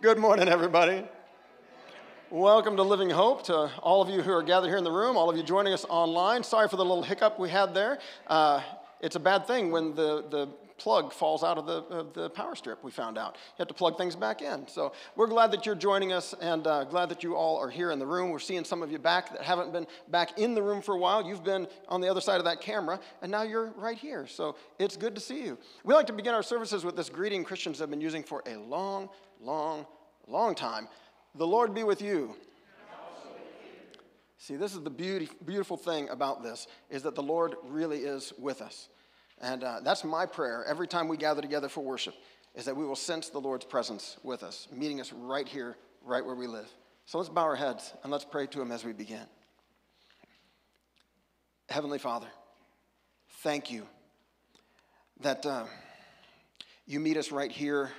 Good morning, everybody. Welcome to Living Hope to all of you who are gathered here in the room, all of you joining us online. Sorry for the little hiccup we had there. Uh, it's a bad thing when the, the plug falls out of the, of the power strip, we found out. You have to plug things back in. So we're glad that you're joining us and uh, glad that you all are here in the room. We're seeing some of you back that haven't been back in the room for a while. You've been on the other side of that camera, and now you're right here. So it's good to see you. We like to begin our services with this greeting Christians have been using for a long, long, long time. The Lord be with you. See, this is the beauty, beautiful thing about this is that the Lord really is with us. And uh, that's my prayer every time we gather together for worship, is that we will sense the Lord's presence with us, meeting us right here, right where we live. So let's bow our heads and let's pray to Him as we begin. Heavenly Father, thank you that uh, you meet us right here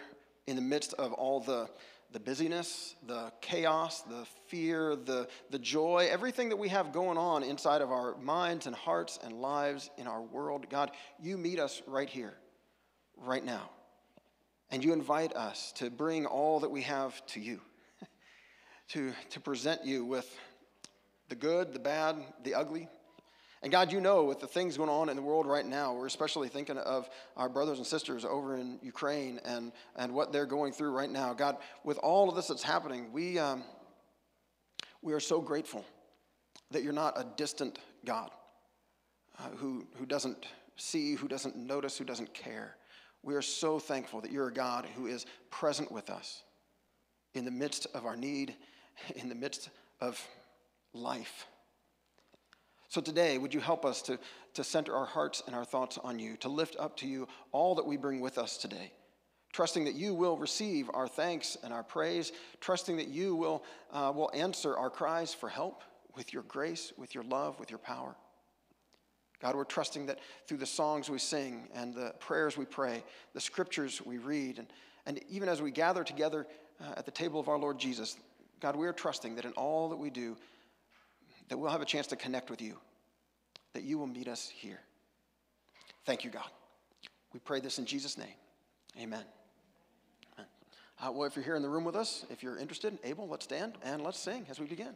in the midst of all the the busyness, the chaos, the fear, the, the joy, everything that we have going on inside of our minds and hearts and lives in our world. God, you meet us right here, right now. And you invite us to bring all that we have to you, to, to present you with the good, the bad, the ugly, and God, you know, with the things going on in the world right now, we're especially thinking of our brothers and sisters over in Ukraine and, and what they're going through right now. God, with all of this that's happening, we, um, we are so grateful that you're not a distant God uh, who, who doesn't see, who doesn't notice, who doesn't care. We are so thankful that you're a God who is present with us in the midst of our need, in the midst of life. So today, would you help us to, to center our hearts and our thoughts on you, to lift up to you all that we bring with us today? Trusting that you will receive our thanks and our praise, trusting that you will, uh, will answer our cries for help with your grace, with your love, with your power. God, we're trusting that through the songs we sing and the prayers we pray, the scriptures we read, and, and even as we gather together uh, at the table of our Lord Jesus, God, we are trusting that in all that we do, that we'll have a chance to connect with you, that you will meet us here. Thank you, God. We pray this in Jesus' name. Amen. Uh, well, if you're here in the room with us, if you're interested, able, let's stand and let's sing as we begin.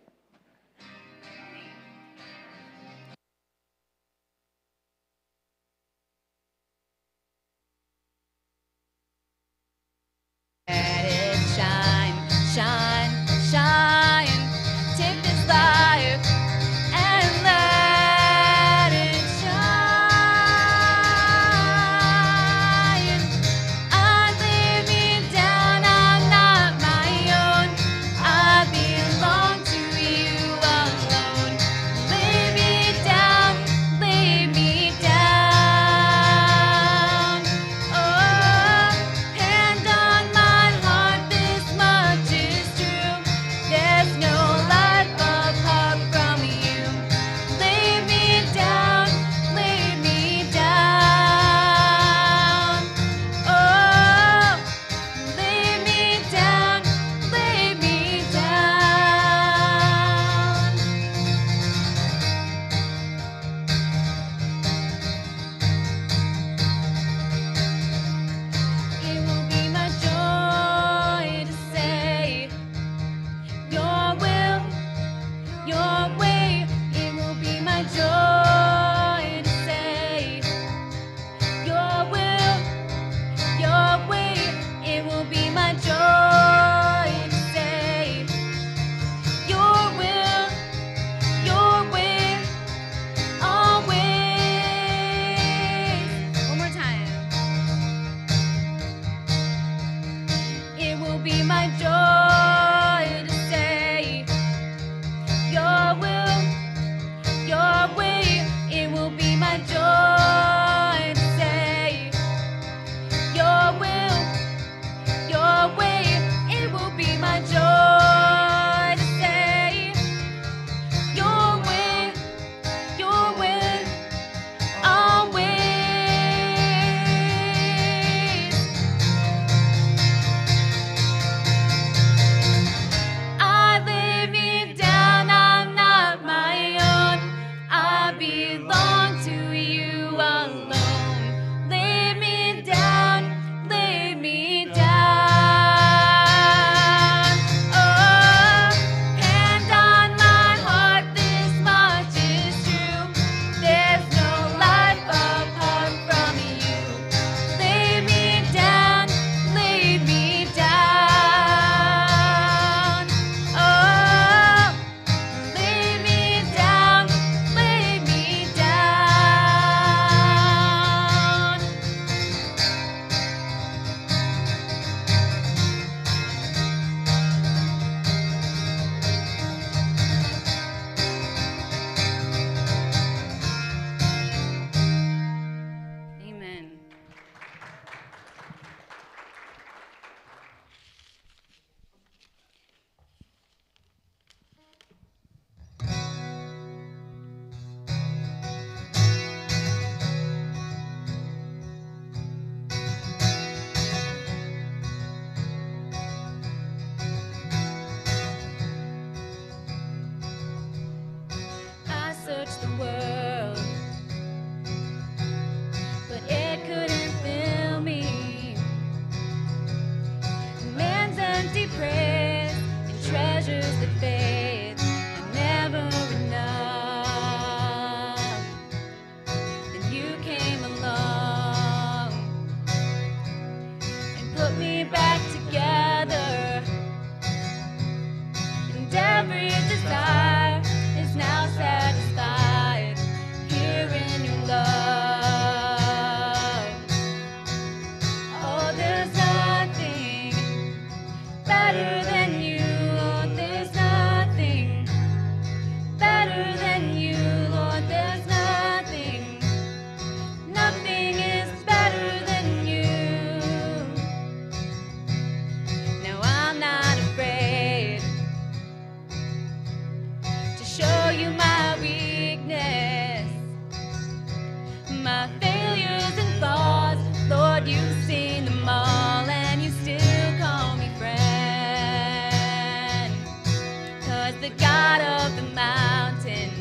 God of the mountain,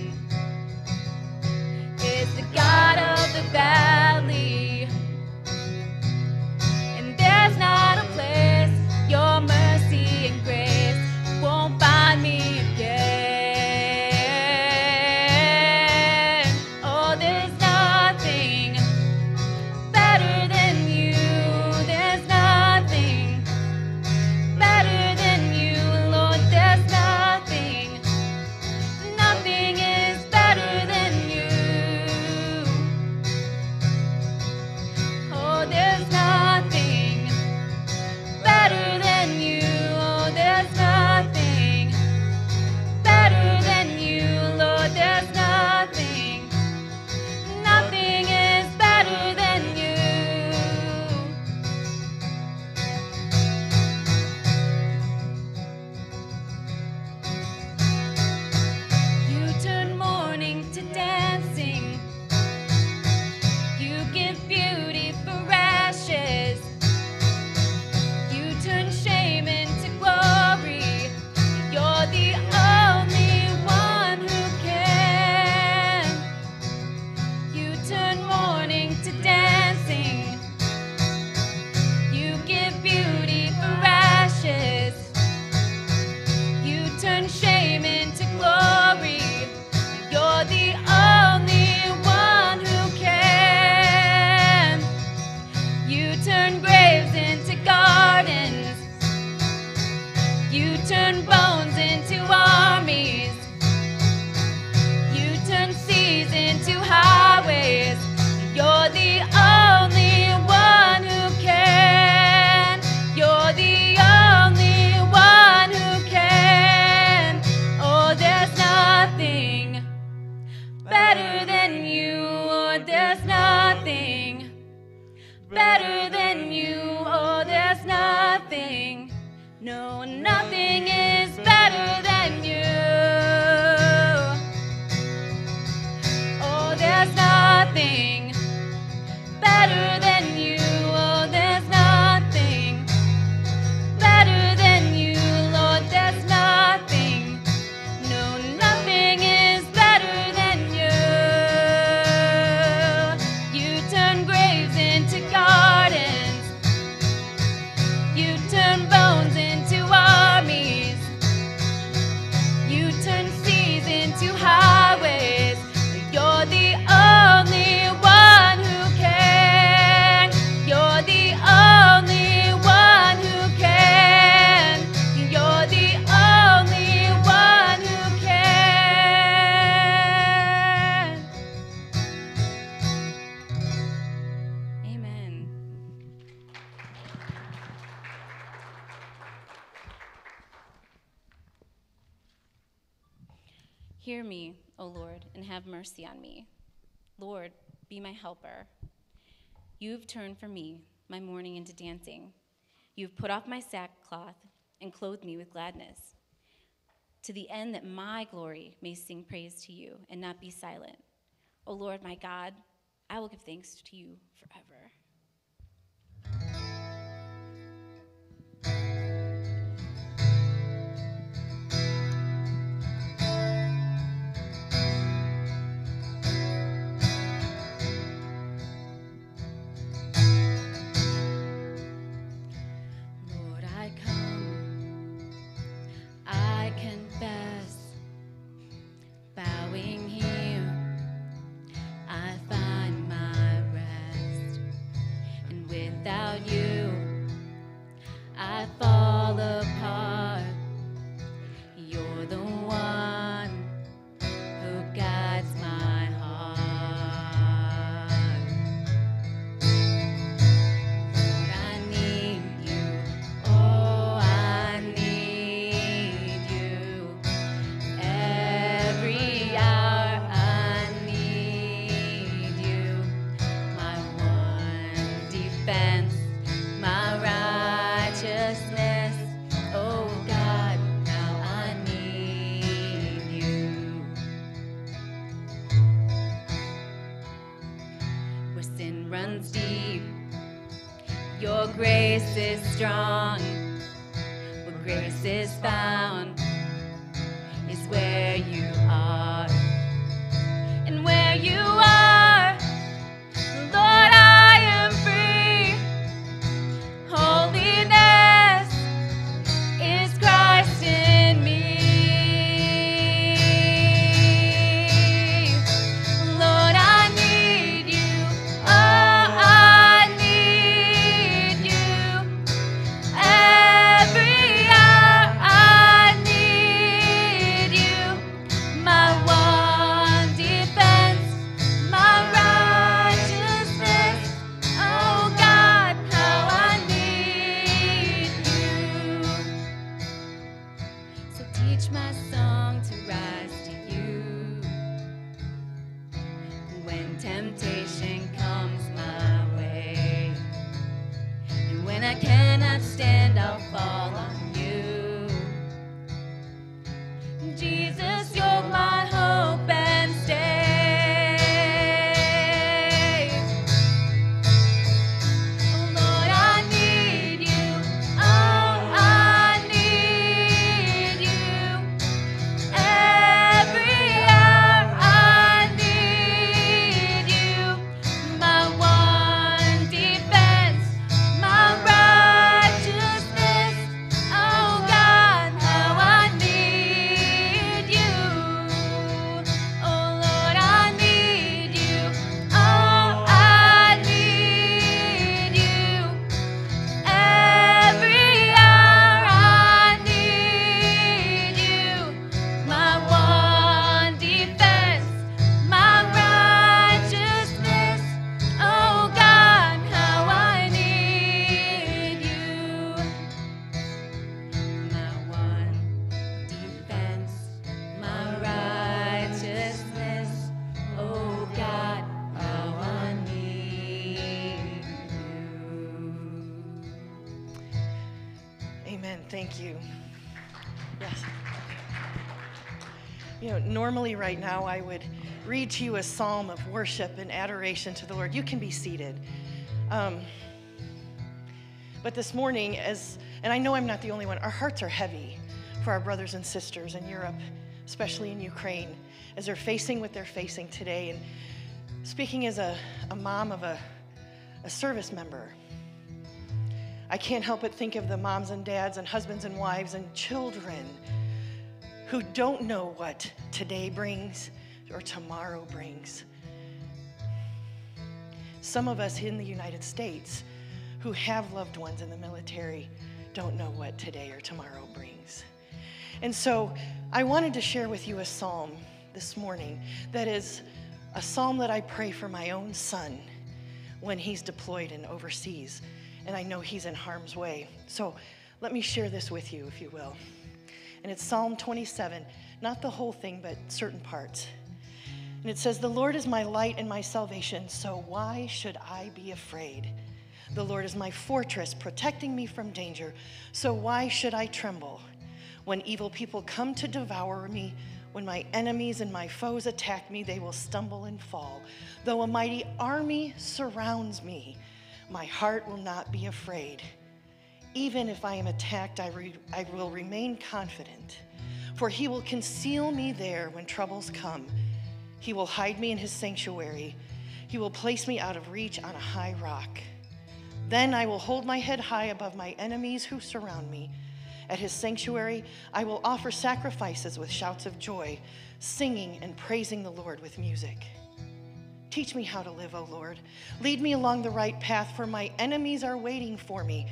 is the God of the valley. have mercy on me. Lord, be my helper. You have turned for me my mourning into dancing. You have put off my sackcloth and clothed me with gladness, to the end that my glory may sing praise to you and not be silent. O Lord my God, I will give thanks to you forever. and strong. Where grace is found is where right now I would read to you a psalm of worship and adoration to the Lord. You can be seated. Um, but this morning, as and I know I'm not the only one, our hearts are heavy for our brothers and sisters in Europe, especially in Ukraine, as they're facing what they're facing today. And speaking as a, a mom of a, a service member, I can't help but think of the moms and dads and husbands and wives and children who don't know what today brings or tomorrow brings. Some of us in the United States who have loved ones in the military don't know what today or tomorrow brings. And so I wanted to share with you a psalm this morning that is a psalm that I pray for my own son when he's deployed and overseas, and I know he's in harm's way. So let me share this with you, if you will. And it's Psalm 27, not the whole thing, but certain parts. And it says, The Lord is my light and my salvation, so why should I be afraid? The Lord is my fortress, protecting me from danger. So why should I tremble? When evil people come to devour me, when my enemies and my foes attack me, they will stumble and fall. Though a mighty army surrounds me, my heart will not be afraid. Even if I am attacked, I, re- I will remain confident, for he will conceal me there when troubles come. He will hide me in his sanctuary. He will place me out of reach on a high rock. Then I will hold my head high above my enemies who surround me. At his sanctuary, I will offer sacrifices with shouts of joy, singing and praising the Lord with music. Teach me how to live, O Lord. Lead me along the right path, for my enemies are waiting for me.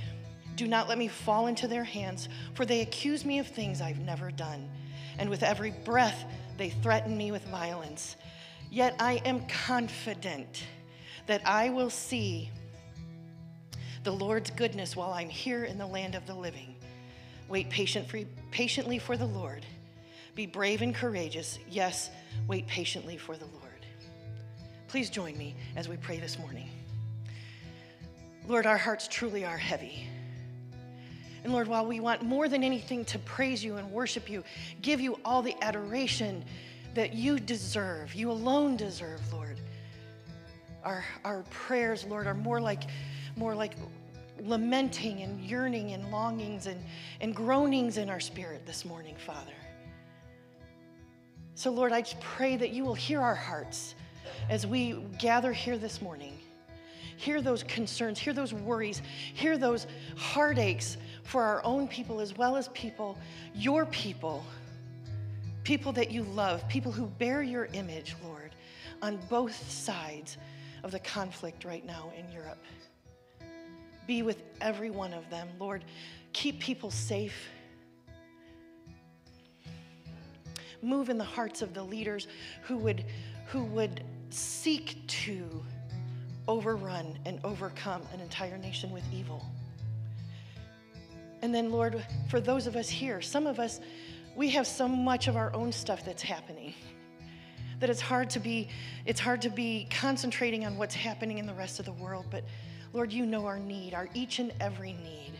Do not let me fall into their hands, for they accuse me of things I've never done. And with every breath, they threaten me with violence. Yet I am confident that I will see the Lord's goodness while I'm here in the land of the living. Wait patiently for the Lord. Be brave and courageous. Yes, wait patiently for the Lord. Please join me as we pray this morning. Lord, our hearts truly are heavy. And Lord, while we want more than anything to praise you and worship you, give you all the adoration that you deserve, you alone deserve, Lord. Our, our prayers, Lord, are more like more like lamenting and yearning and longings and, and groanings in our spirit this morning, Father. So, Lord, I just pray that you will hear our hearts as we gather here this morning. Hear those concerns, hear those worries, hear those heartaches for our own people as well as people, your people, people that you love, people who bear your image, Lord, on both sides of the conflict right now in Europe. Be with every one of them. Lord, keep people safe. Move in the hearts of the leaders who would, who would seek to overrun and overcome an entire nation with evil. And then, Lord, for those of us here, some of us, we have so much of our own stuff that's happening that it's hard to be it's hard to be concentrating on what's happening in the rest of the world but Lord, you know our need, our each and every need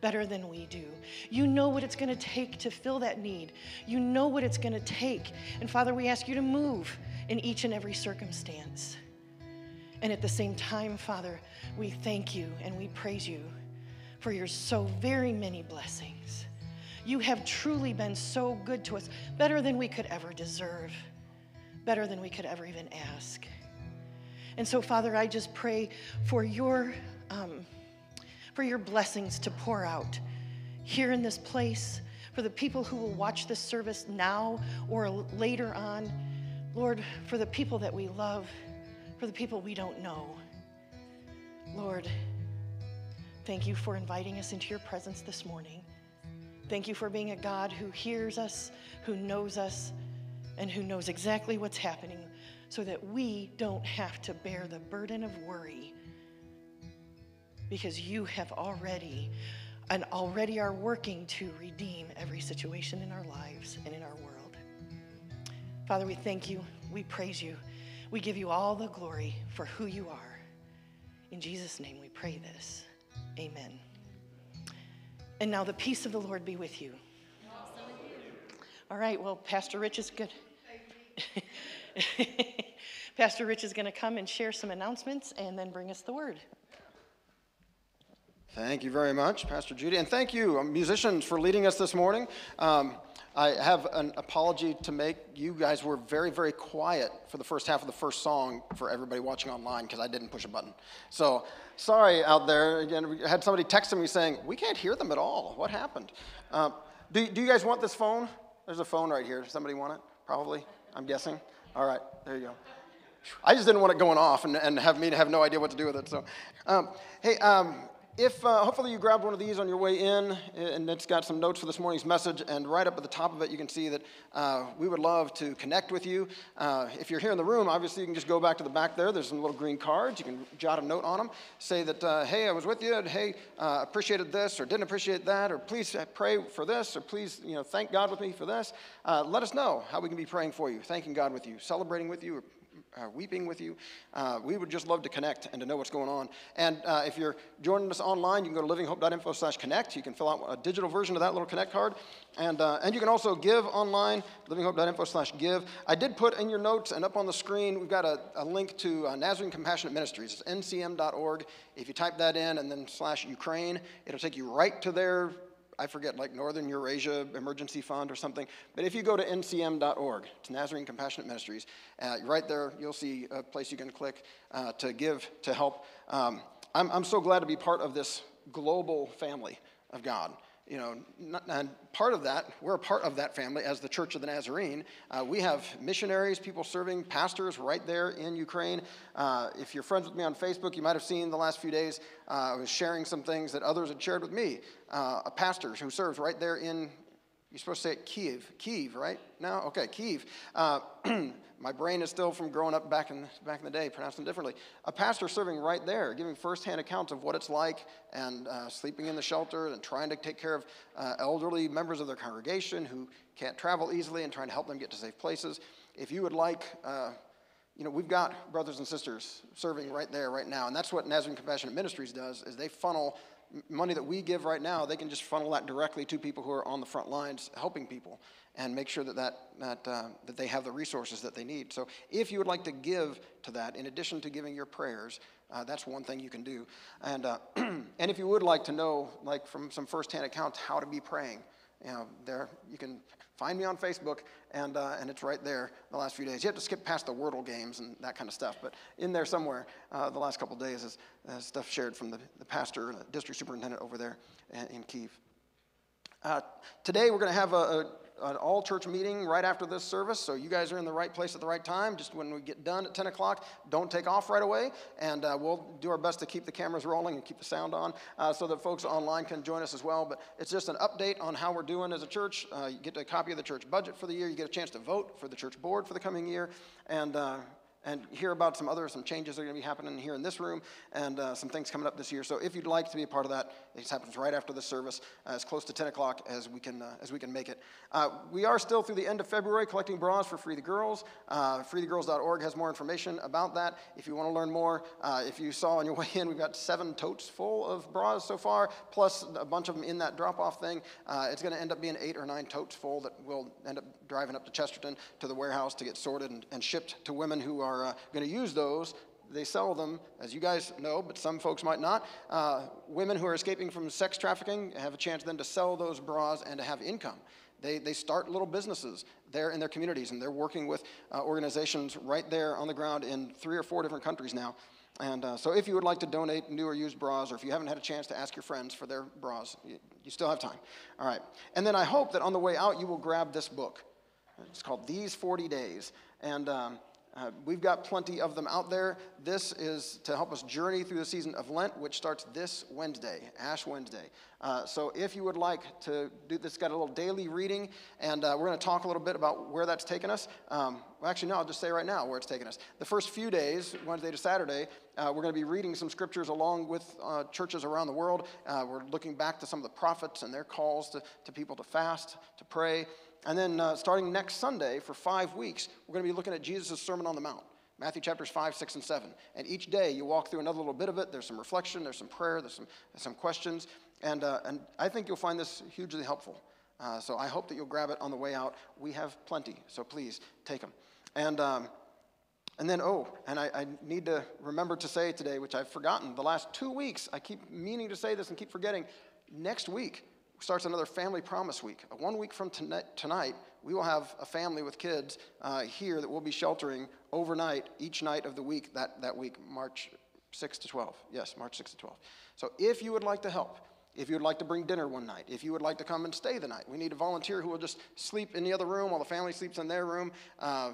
better than we do. You know what it's going to take to fill that need. You know what it's going to take. And Father, we ask you to move in each and every circumstance. And at the same time, Father, we thank you and we praise you for your so very many blessings. You have truly been so good to us, better than we could ever deserve, better than we could ever even ask. And so, Father, I just pray for your, um, for your blessings to pour out here in this place, for the people who will watch this service now or later on. Lord, for the people that we love, for the people we don't know. Lord, thank you for inviting us into your presence this morning. Thank you for being a God who hears us, who knows us, and who knows exactly what's happening so that we don't have to bear the burden of worry because you have already and already are working to redeem every situation in our lives and in our world. Father, we thank you. We praise you. We give you all the glory for who you are. In Jesus' name we pray this. Amen. And now the peace of the Lord be with you. All right, well, Pastor Rich is good. Pastor Rich is going to come and share some announcements and then bring us the word. Thank you very much, Pastor Judy. And thank you, um, musicians, for leading us this morning. Um, I have an apology to make. You guys were very, very quiet for the first half of the first song for everybody watching online because I didn't push a button. So sorry out there. Again, we had somebody texting me saying, We can't hear them at all. What happened? Um, do, do you guys want this phone? There's a phone right here. Does somebody want it? Probably, I'm guessing. All right, there you go. I just didn't want it going off and, and have me to have no idea what to do with it. So, um, hey, um, if uh, hopefully you grabbed one of these on your way in, and it's got some notes for this morning's message, and right up at the top of it, you can see that uh, we would love to connect with you. Uh, if you're here in the room, obviously you can just go back to the back there. There's some little green cards. You can jot a note on them. Say that, uh, hey, I was with you. And, hey, uh, appreciated this, or didn't appreciate that, or please pray for this, or please, you know, thank God with me for this. Uh, let us know how we can be praying for you, thanking God with you, celebrating with you, uh, weeping with you. Uh, we would just love to connect and to know what's going on. And uh, if you're joining us online, you can go to livinghope.info slash connect. You can fill out a digital version of that little connect card. And, uh, and you can also give online, livinghope.info slash give. I did put in your notes and up on the screen, we've got a, a link to uh, Nazarene Compassionate Ministries. It's ncm.org. If you type that in and then slash Ukraine, it'll take you right to their I forget, like Northern Eurasia Emergency Fund or something. But if you go to ncm.org, it's Nazarene Compassionate Ministries, uh, right there you'll see a place you can click uh, to give, to help. Um, I'm, I'm so glad to be part of this global family of God you know, and part of that, we're a part of that family as the Church of the Nazarene. Uh, we have missionaries, people serving, pastors right there in Ukraine. Uh, if you're friends with me on Facebook, you might have seen the last few days, uh, I was sharing some things that others had shared with me. Uh, a pastor who serves right there in, you're supposed to say it Kiev, Kiev, right? No? Okay, Kiev. Uh, my brain is still from growing up back in, back in the day, pronouncing differently. A pastor serving right there, giving firsthand accounts of what it's like and uh, sleeping in the shelter and trying to take care of uh, elderly members of their congregation who can't travel easily and trying to help them get to safe places. If you would like, uh, you know, we've got brothers and sisters serving right there, right now, and that's what Nazarene Compassionate Ministries does, is they funnel money that we give right now, they can just funnel that directly to people who are on the front lines helping people and make sure that, that, that, uh, that they have the resources that they need. So if you would like to give to that, in addition to giving your prayers, uh, that's one thing you can do. And, uh, and if you would like to know, like from some firsthand accounts, how to be praying, you know, there you can find me on Facebook, and, uh, and it's right there the last few days. You have to skip past the Wordle games and that kind of stuff, but in there somewhere, uh, the last couple days is uh, stuff shared from the, the pastor, the district superintendent over there in, in Kiev. Uh, today we're going to have a, a an all church meeting right after this service, so you guys are in the right place at the right time. Just when we get done at 10 o'clock, don't take off right away, and uh, we'll do our best to keep the cameras rolling and keep the sound on uh, so that folks online can join us as well. But it's just an update on how we're doing as a church. Uh, you get a copy of the church budget for the year, you get a chance to vote for the church board for the coming year, and uh, and hear about some other some changes that are going to be happening here in this room and uh, some things coming up this year. So if you'd like to be a part of that, it happens right after the service, uh, as close to 10 o'clock as we can uh, as we can make it. Uh, we are still through the end of February collecting bras for Free the Girls. Uh, FreeTheGirls.org has more information about that. If you want to learn more, if you saw on your way in, we've got seven totes full of bras so far, plus a bunch of them in that drop-off thing. it's going to end up being eight or nine totes full that will end up driving up to Chesterton to the warehouse to get sorted and, and shipped to women who are uh, going to use those. They sell them, as you guys know, but some folks might not. Uh, women who are escaping from sex trafficking have a chance then to sell those bras and to have income. They, they start little businesses there in their communities, and they're working with uh, organizations right there on the ground in three or four different countries now. And uh, so, if you would like to donate new or used bras, or if you haven't had a chance to ask your friends for their bras, you, you still have time. All right. And then I hope that on the way out, you will grab this book. It's called These 40 Days. And um, uh, we've got plenty of them out there. This is to help us journey through the season of Lent, which starts this Wednesday, Ash Wednesday. Uh, so if you would like to do this, got a little daily reading, and uh, we're going to talk a little bit about where that's taken us. Um, well, actually, no, I'll just say right now where it's taken us. The first few days, Wednesday to Saturday, uh, we're going to be reading some scriptures along with uh, churches around the world. Uh, we're looking back to some of the prophets and their calls to, to people to fast, to pray. And then uh, starting next Sunday for five weeks, we're going to be looking at Jesus' Sermon on the Mount. Matthew chapters 5, 6, and 7. And each day you walk through another little bit of it. There's some reflection, there's some prayer, there's some, some questions. And, uh, and I think you'll find this hugely helpful. Uh, so I hope that you'll grab it on the way out. We have plenty, so please take them. And, um, and then, oh, and I, I, need to remember to say today, which I've forgotten, the last two weeks, I keep meaning to say this and keep forgetting. Next week starts another Family Promise Week. One week from tonight, we will have a family with kids uh, here that we'll be sheltering overnight each night of the week that, that week, March 6 to 12. Yes, March 6 to 12. So if you would like to help, if you would like to bring dinner one night, if you would like to come and stay the night, we need a volunteer who will just sleep in the other room while the family sleeps in their room. Uh,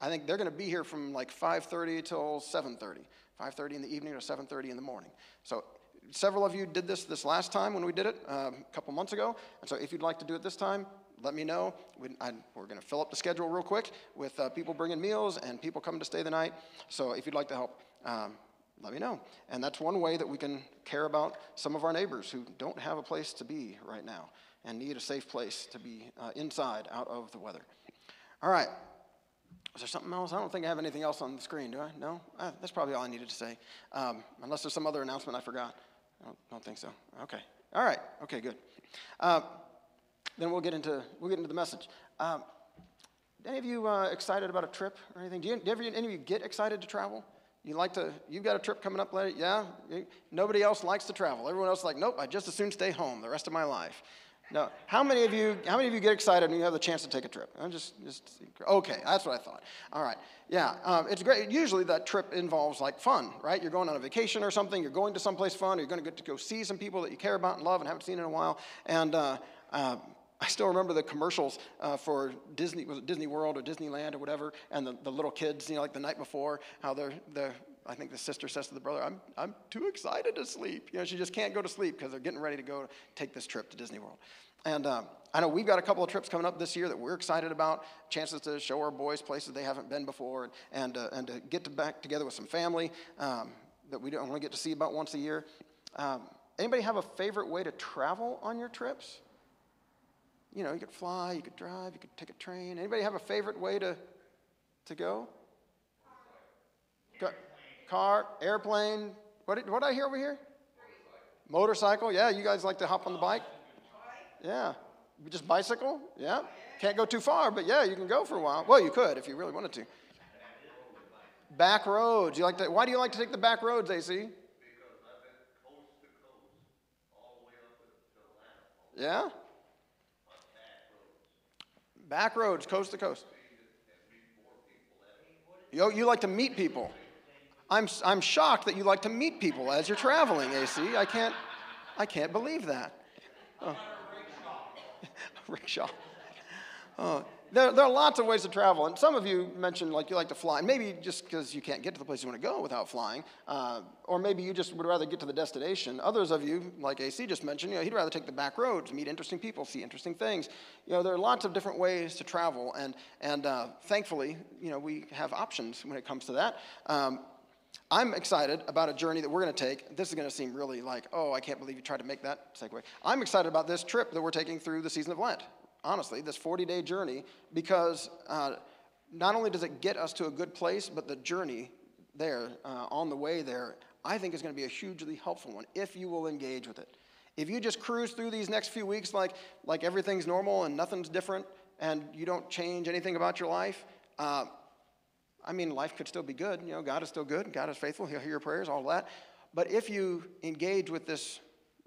I think they're going to be here from like 5:30 till 7:30, 5:30 in the evening or 7:30 in the morning. So several of you did this this last time when we did it um, a couple months ago, and so if you'd like to do it this time, let me know. We, are going to fill up the schedule real quick with uh, people bringing meals and people coming to stay the night. So if you'd like to help, um, let me know. And that's one way that we can care about some of our neighbors who don't have a place to be right now and need a safe place to be uh, inside out of the weather. All right. Was there something else? I don't think I have anything else on the screen, do I? No? Uh, that's probably all I needed to say. Um, unless there's some other announcement I forgot. I don't, don't, think so. Okay. All right. Okay, good. Uh, then we'll get into, we'll get into the message. Um, any of you uh, excited about a trip or anything? Do, you, do ever, any of you get excited to travel? You like to, you've got a trip coming up later? Yeah? Nobody else likes to travel. Everyone else is like, nope, I just as soon stay home the rest of my life. No. How many of you, how many of you get excited when you have the chance to take a trip? I'm just, just, okay, that's what I thought. All right. Yeah, um, it's great. Usually that trip involves like fun, right? You're going on a vacation or something, you're going to someplace fun, or you're going to get to go see some people that you care about and love and haven't seen in a while. And, uh, uh, I still remember the commercials uh, for Disney, was it Disney World or Disneyland or whatever, and the, the little kids, you know, like the night before, how they're, they're I think the sister says to the brother, I'm, I'm too excited to sleep. You know, she just can't go to sleep because they're getting ready to go take this trip to Disney World. And um, I know we've got a couple of trips coming up this year that we're excited about, chances to show our boys places they haven't been before, and, and, uh, and to get to back together with some family um, that we don't only get to see about once a year. Um, anybody have a favorite way to travel on your trips? You know, you could fly, you could drive, you could take a train. Anybody have a favorite way to, to go? go car, airplane. What did, what did I hear over here? Motorcycle. Yeah, you guys like to hop on the bike? Yeah. Just bicycle? Yeah. Can't go too far, but yeah, you can go for a while. Well, you could if you really wanted to. Back roads. You like to, why do you like to take the back roads, AC? Because I've coast to coast, all the way up to Atlanta. Yeah? Back roads, coast to coast. Yo, you like to meet people. I'm, I'm shocked that you like to meet people as you're traveling, AC. I can't, I can't believe that. Oh. Rickshaw. Oh, there, there, are lots of ways to travel, and some of you mentioned like you like to fly, maybe just because you can't get to the place you want to go without flying, uh, or maybe you just would rather get to the destination. Others of you, like AC just mentioned, you know, he'd rather take the back roads, meet interesting people, see interesting things. You know, there are lots of different ways to travel, and and uh, thankfully, you know, we have options when it comes to that. Um, I'm excited about a journey that we're going to take. This is going to seem really like, oh, I can't believe you tried to make that segue. I'm excited about this trip that we're taking through the season of Lent. Honestly, this 40 day journey, because uh, not only does it get us to a good place, but the journey there, uh, on the way there, I think is going to be a hugely helpful one if you will engage with it. If you just cruise through these next few weeks like, like everything's normal and nothing's different and you don't change anything about your life, uh, I mean, life could still be good. You know, God is still good. God is faithful. He'll hear your prayers, all that. But if you engage with this,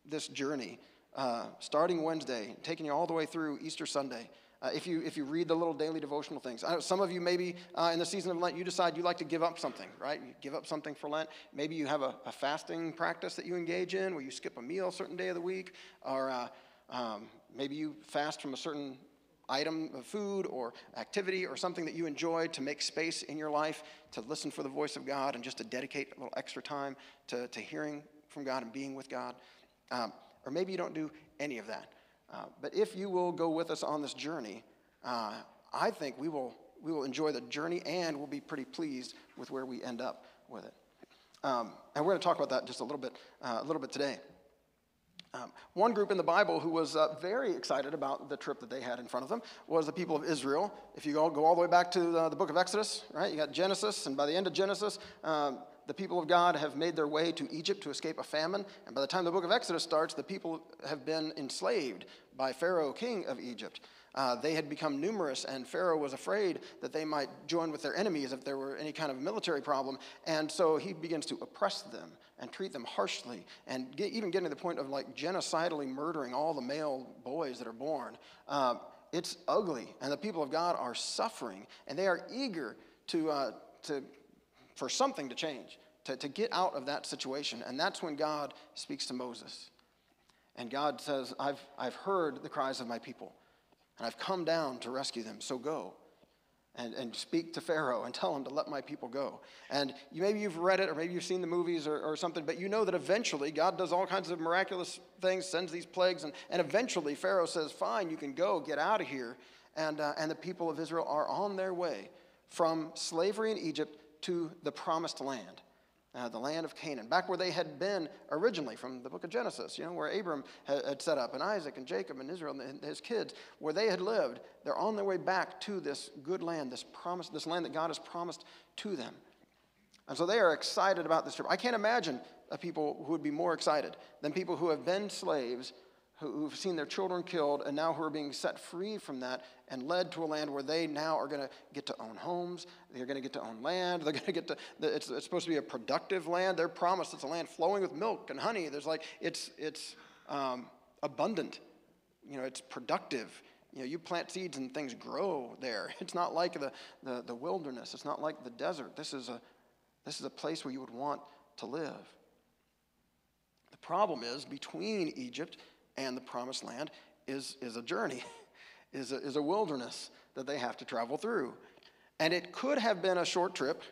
this journey, uh, starting Wednesday, taking you all the way through Easter Sunday, uh, if, you, if you read the little daily devotional things, some of you maybe uh, in the season of Lent, you decide you like to give up something, right? You give up something for Lent. Maybe you have a, a fasting practice that you engage in where you skip a meal a certain day of the week, or uh, um, maybe you fast from a certain item of food or activity or something that you enjoy to make space in your life to listen for the voice of God and just to dedicate a little extra time to, to hearing from God and being with God. Um, or maybe you don't do any of that. Uh, but if you will go with us on this journey, uh, I think we will, we will enjoy the journey and we'll be pretty pleased with where we end up with it. Um, and we're going to talk about that just a little bit, uh, a little bit today. Um, one group in the Bible who was uh, very excited about the trip that they had in front of them was the people of Israel. If you go, go all the way back to the, the book of Exodus, right, you got Genesis, and by the end of Genesis, um, the people of God have made their way to Egypt to escape a famine. And by the time the book of Exodus starts, the people have been enslaved by Pharaoh, king of Egypt. Uh, they had become numerous, and Pharaoh was afraid that they might join with their enemies if there were any kind of military problem. And so he begins to oppress them and treat them harshly, and get, even getting to the point of like genocidally murdering all the male boys that are born. Um, it's ugly, and the people of God are suffering, and they are eager to, uh, to, for something to change, to, to get out of that situation. And that's when God speaks to Moses. And God says, I've, I've heard the cries of my people, and I've come down to rescue them, so go. And, and speak to Pharaoh and tell him to let my people go. And you, maybe you've read it or maybe you've seen the movies or, or something, but you know that eventually God does all kinds of miraculous things, sends these plagues, and, and eventually Pharaoh says, Fine, you can go, get out of here. And, uh, and the people of Israel are on their way from slavery in Egypt to the promised land uh, the land of Canaan, back where they had been originally from the book of Genesis, you know, where Abram had, had set up, and Isaac and Jacob and Israel and his kids, where they had lived. They're on their way back to this good land, this promise, this land that God has promised to them. And so they are excited about this trip. I can't imagine a people who would be more excited than people who have been slaves who've seen their children killed and now who are being set free from that and led to a land where they now are going to get to own homes. They're going to get to own land. They're going to get to it's, it's supposed to be a productive land. They're promised it's a land flowing with milk and honey. There's like it's it's um, abundant. You know it's productive. You know you plant seeds and things grow there. It's not like the, the, the wilderness. It's not like the desert. This is a this is a place where you would want to live. The problem is between egypt and the promised land is, is a journey, is a, is a wilderness that they have to travel through. And it could have been a short trip,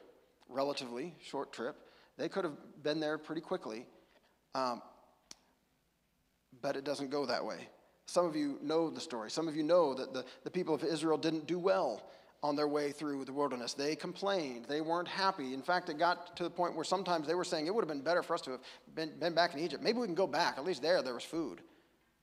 relatively short trip. They could have been there pretty quickly, um, but it doesn't go that way. Some of you know the story. Some of you know that the, the people of Israel didn't do well on their way through the wilderness. They complained. They weren't happy. In fact, it got to the point where sometimes they were saying it would have been better for us to have been, been back in Egypt. Maybe we can go back. At least there, there was food.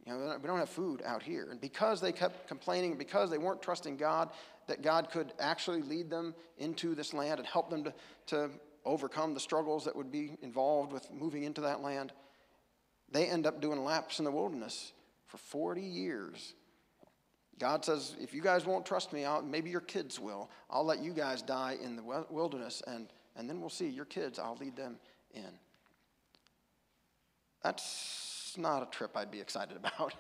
You know, we don't have food out here. And because they kept complaining, because they weren't trusting God, that God could actually lead them into this land and help them to, to overcome the struggles that would be involved with moving into that land, they end up doing laps in the wilderness for 40 years. God says, if you guys won't trust me, I'll, maybe your kids will. I'll let you guys die in the wilderness, and, and then we'll see. Your kids, I'll lead them in. That's not a trip I'd be excited about,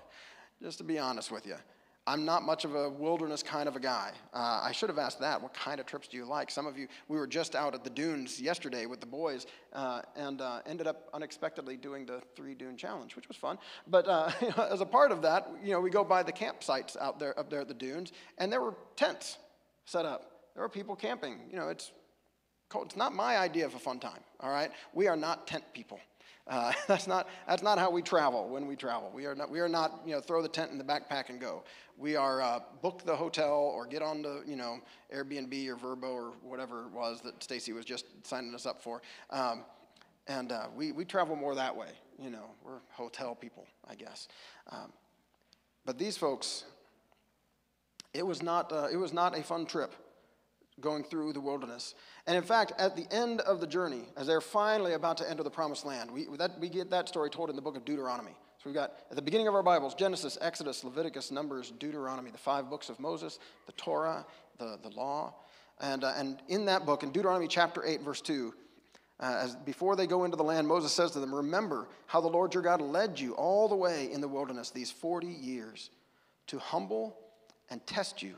just to be honest with you. I'm not much of a wilderness kind of a guy. Uh, I should have asked that. What kind of trips do you like? Some of you, we were just out at the dunes yesterday with the boys uh, and uh, ended up unexpectedly doing the three dune challenge, which was fun. But uh, as a part of that, you know, we go by the campsites out there, up there at the dunes, and there were tents set up. There were people camping. You know, it's it's not my idea of a fun time, all right? We are not tent people. Uh, that's, not, that's not how we travel when we travel. We are not, we are not you know, throw the tent in the backpack and go. We are uh, book the hotel or get on to, you know, Airbnb or Vrbo or whatever it was that Stacy was just signing us up for. Um, and uh, we, we travel more that way. You know, we're hotel people, I guess. Um, but these folks, it was not, uh, it was not a fun trip going through the wilderness. And in fact, at the end of the journey, as they're finally about to enter the promised land, we, that, we get that story told in the book of Deuteronomy. So we've got at the beginning of our Bibles Genesis, Exodus, Leviticus, Numbers, Deuteronomy, the five books of Moses, the Torah, the, the law. And, uh, and in that book, in Deuteronomy chapter 8, verse 2, uh, as before they go into the land, Moses says to them, Remember how the Lord your God led you all the way in the wilderness these 40 years to humble and test you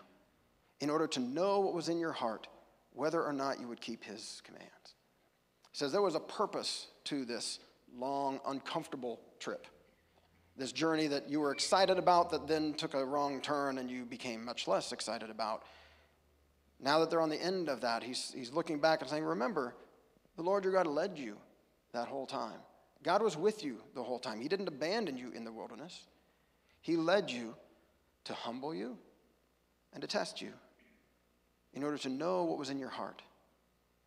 in order to know what was in your heart, whether or not you would keep his commands. He says there was a purpose to this long, uncomfortable trip. This journey that you were excited about that then took a wrong turn and you became much less excited about. Now that they're on the end of that, he's, he's looking back and saying, Remember, the Lord your God led you that whole time. God was with you the whole time. He didn't abandon you in the wilderness, He led you to humble you and to test you in order to know what was in your heart,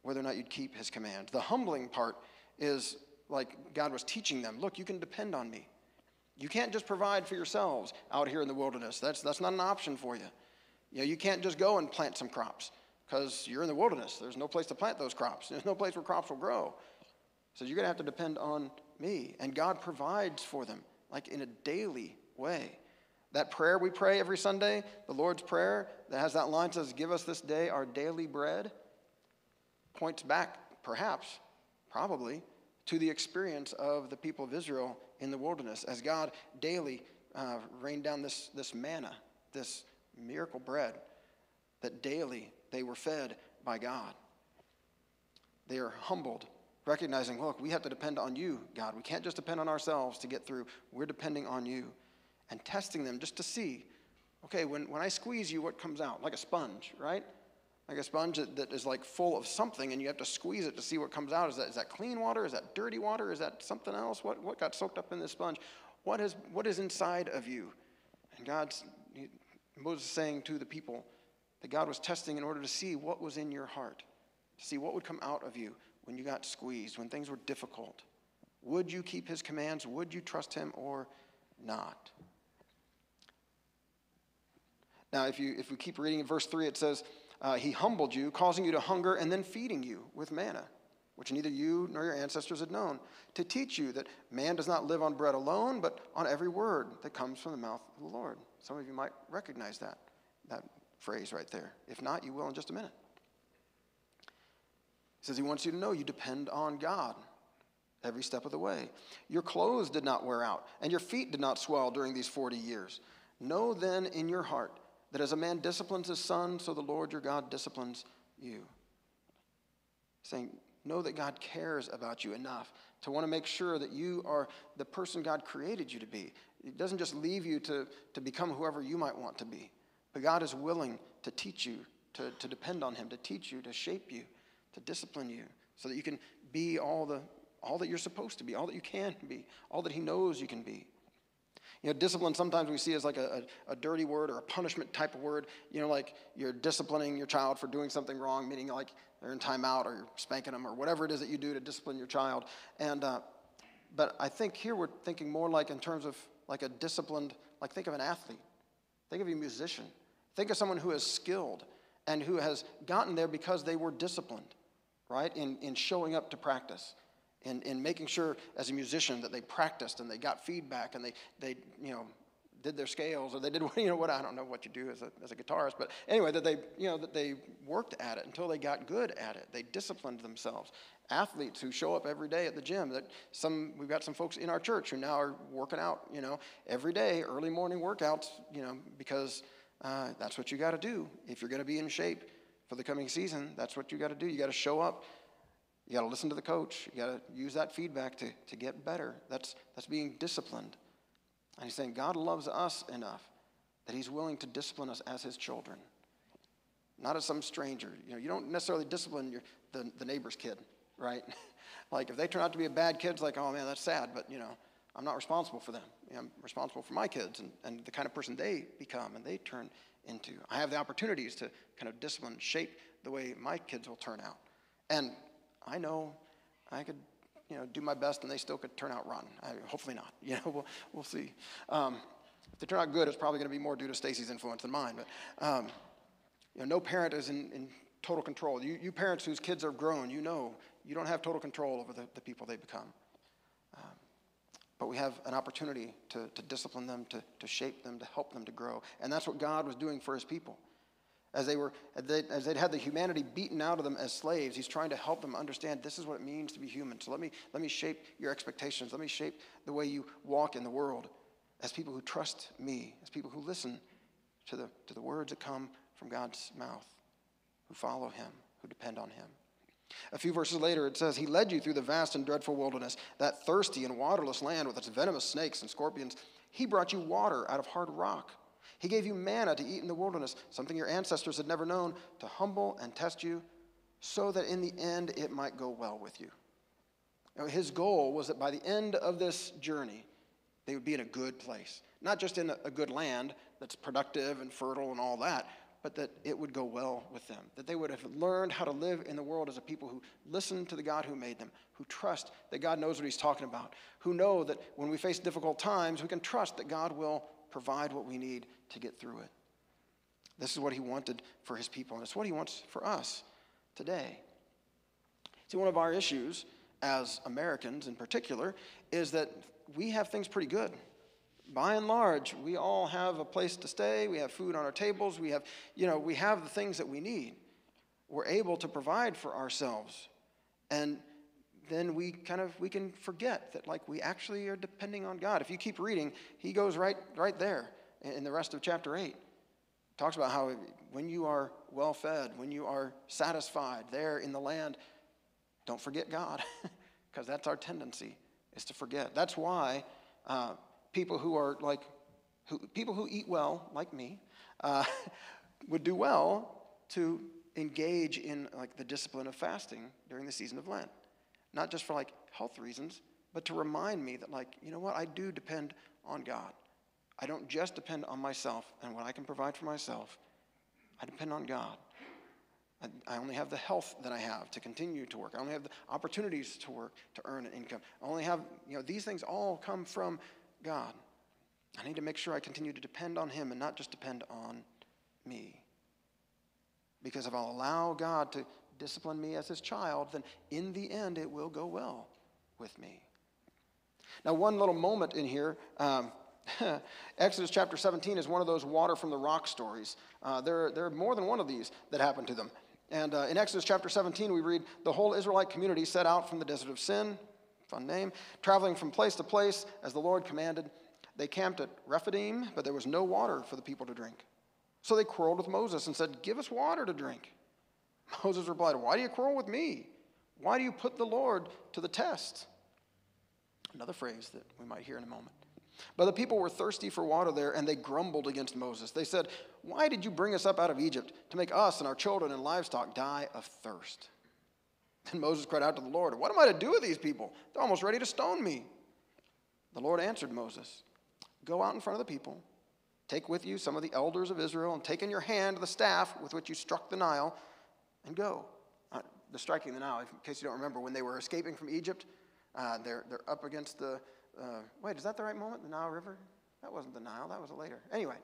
whether or not you'd keep his command. The humbling part is like God was teaching them look, you can depend on me. You can't just provide for yourselves out here in the wilderness. That's, that's not an option for you. You know, you can't just go and plant some crops because you're in the wilderness. There's no place to plant those crops. There's no place where crops will grow. So you're going to have to depend on me. And God provides for them, like in a daily way. That prayer we pray every Sunday, the Lord's Prayer, that has that line says, Give us this day our daily bread, points back, perhaps, probably, to the experience of the people of Israel in the wilderness as God daily uh, rained down this, this manna, this miracle bread, that daily they were fed by God. They are humbled, recognizing, look, we have to depend on you, God. We can't just depend on ourselves to get through. We're depending on you. And testing them just to see, okay, when, when I squeeze you, what comes out? Like a sponge, right? Like a sponge that, that is like full of something, and you have to squeeze it to see what comes out. Is that, is that clean water? Is that dirty water? Is that something else? What, what got soaked up in this sponge? What is, what is inside of you? And God's, he, Moses is saying to the people that God was testing in order to see what was in your heart, to see what would come out of you when you got squeezed, when things were difficult. Would you keep his commands? Would you trust him or not? Now, if, you, if we keep reading in verse 3, it says, uh, He humbled you, causing you to hunger, and then feeding you with manna, which neither you nor your ancestors had known, to teach you that man does not live on bread alone, but on every word that comes from the mouth of the Lord. Some of you might recognize that, that phrase right there. If not, you will in just a minute. He says he wants you to know you depend on God every step of the way. Your clothes did not wear out, and your feet did not swell during these 40 years. Know then in your heart that as a man disciplines his son, so the Lord your God disciplines you. Saying, know that God cares about you enough to want to make sure that you are the person God created you to be. He doesn't just leave you to, to become whoever you might want to be, but God is willing to teach you, to, to depend on Him, to teach you, to shape you, to discipline you, so that you can be all, the, all that you're supposed to be, all that you can be, all that He knows you can be. You know, discipline sometimes we see as like a, a, a, dirty word or a punishment type of word. You know, like you're disciplining your child for doing something wrong, meaning like they're in timeout or you're spanking them or whatever it is that you do to discipline your child. And, uh, but I think here we're thinking more like in terms of like a disciplined, like think of an athlete, think of a musician, think of someone who is skilled and who has gotten there because they were disciplined, right, in, in showing up to practice in, in making sure as a musician that they practiced and they got feedback and they, they you know, did their scales or they did, you know, what, I don't know what you do as a, as a guitarist, but anyway, that they, you know, that they worked at it until they got good at it. They disciplined themselves. Athletes who show up every day at the gym, that some, we've got some folks in our church who now are working out, you know, every day, early morning workouts, you know, because uh, that's what you got to do. If you're going to be in shape for the coming season, that's what you got to do. You got to show up you got to listen to the coach. You got to use that feedback to, to get better. That's, that's being disciplined. And he's saying God loves us enough that he's willing to discipline us as his children, not as some stranger. You know, you don't necessarily discipline your, the, the neighbor's kid, right? like if they turn out to be a bad kid, it's like, oh man, that's sad, but you know, I'm not responsible for them. You know, I'm responsible for my kids and, and the kind of person they become and they turn into. I have the opportunities to kind of discipline, shape the way my kids will turn out. And I know I could, you know, do my best and they still could turn out rotten. I, hopefully not. You know, we'll, we'll see. Um, if they turn out good, it's probably going to be more due to Stacy's influence than mine. But, um, you know, no parent is in, in total control. You, you parents whose kids are grown, you know you don't have total control over the, the people they become. Um, but we have an opportunity to, to discipline them, to, to shape them, to help them to grow. And that's what God was doing for his people as they were as they'd had the humanity beaten out of them as slaves he's trying to help them understand this is what it means to be human. So let me let me shape your expectations. Let me shape the way you walk in the world as people who trust me as people who listen to the to the words that come from god's mouth who follow him who depend on him. A few verses later it says he led you through the vast and dreadful wilderness that thirsty and waterless land with its venomous snakes and scorpions. He brought you water out of hard rock he gave you manna to eat in the wilderness, something your ancestors had never known, to humble and test you, so that in the end it might go well with you. Now, his goal was that by the end of this journey, they would be in a good place. Not just in a good land that's productive and fertile and all that, but that it would go well with them. That they would have learned how to live in the world as a people who listen to the God who made them, who trust that God knows what He's talking about, who know that when we face difficult times, we can trust that God will provide what we need to get through it. This is what he wanted for his people, and it's what he wants for us today. See, one of our issues as Americans in particular is that we have things pretty good. By and large, we all have a place to stay, we have food on our tables, we have, you know, we have the things that we need. We're able to provide for ourselves. And then we kind of we can forget that like we actually are depending on God. If you keep reading, he goes right right there in the rest of chapter 8. Talks about how when you are well fed, when you are satisfied there in the land, don't forget God, because that's our tendency is to forget. That's why uh, people who are like who, people who eat well, like me, uh, would do well to engage in like the discipline of fasting during the season of Lent not just for like health reasons, but to remind me that, like, you know what, I do depend on God. I don't just depend on myself and what I can provide for myself. I depend on God. I, I only have the health that I have to continue to work. I only have the opportunities to work to earn an income. I only have, you know, these things all come from God. I need to make sure I continue to depend on Him and not just depend on me. Because if I'll allow God to discipline me as his child, then in the end it will go well with me. Now, one little moment in here. Um, Exodus chapter 17 is one of those water from the rock stories. Uh, there, there are more than one of these that happen to them. And uh, in Exodus chapter 17, we read the whole Israelite community set out from the desert of Sin, fun name, traveling from place to place as the Lord commanded. They camped at Rephidim, but there was no water for the people to drink. So they quarreled with Moses and said, Give us water to drink. Moses replied, Why do you quarrel with me? Why do you put the Lord to the test? Another phrase that we might hear in a moment. But the people were thirsty for water there, and they grumbled against Moses. They said, Why did you bring us up out of Egypt to make us and our children and livestock die of thirst? Then Moses cried out to the Lord, What am I to do with these people? They're almost ready to stone me. The Lord answered Moses, Go out in front of the people, take with you some of the elders of Israel, and take in your hand the staff with which you struck the Nile and go. Uh, the striking the Nile, in case you don't remember, when they were escaping from Egypt, uh, they're, they're up against the. Uh, wait, is that the right moment? The Nile River? That wasn't the Nile, that was later. Anyway,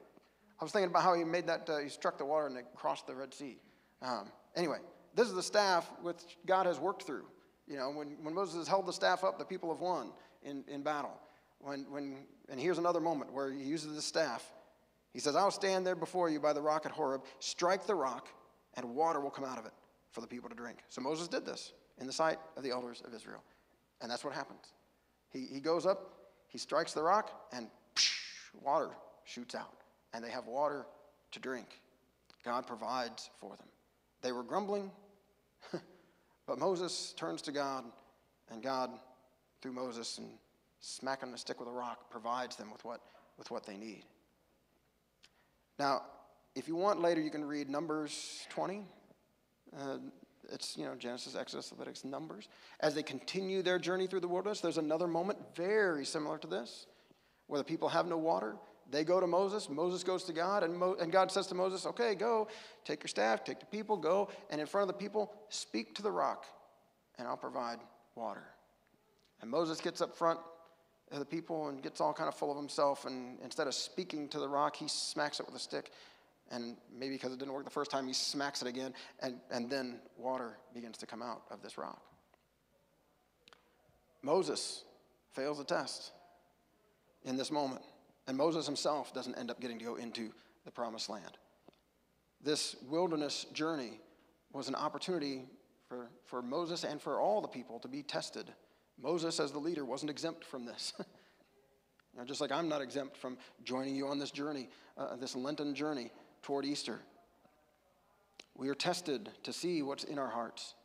I was thinking about how he made that, uh, he struck the water and they crossed the Red Sea. Um, anyway, this is the staff which God has worked through. You know, when, when Moses has held the staff up, the people have won in, in battle. When, when, and here's another moment where he uses the staff. He says, I'll stand there before you by the rock at Horeb, strike the rock, and water will come out of it for the people to drink. So Moses did this in the sight of the elders of Israel. And that's what happens. He, he goes up, he strikes the rock, and psh, water shoots out. And they have water to drink. God provides for them. They were grumbling, but Moses turns to God, and God, through Moses and smacking the stick with a rock, provides them with what, with what they need. Now, if you want later, you can read Numbers 20. Uh, it's, you know, Genesis, Exodus, Leviticus, Numbers. As they continue their journey through the wilderness, there's another moment very similar to this, where the people have no water. They go to Moses. Moses goes to God, and, Mo- and God says to Moses, Okay, go, take your staff, take the people, go, and in front of the people, speak to the rock, and I'll provide water. And Moses gets up front of the people and gets all kind of full of himself, and instead of speaking to the rock, he smacks it with a stick and maybe because it didn't work the first time, he smacks it again, and, and then water begins to come out of this rock. Moses fails the test in this moment, and Moses himself doesn't end up getting to go into the promised land. This wilderness journey was an opportunity for, for Moses and for all the people to be tested. Moses, as the leader, wasn't exempt from this. you know, just like I'm not exempt from joining you on this journey, uh, this Lenten journey toward Easter. We are tested to see what's in our hearts.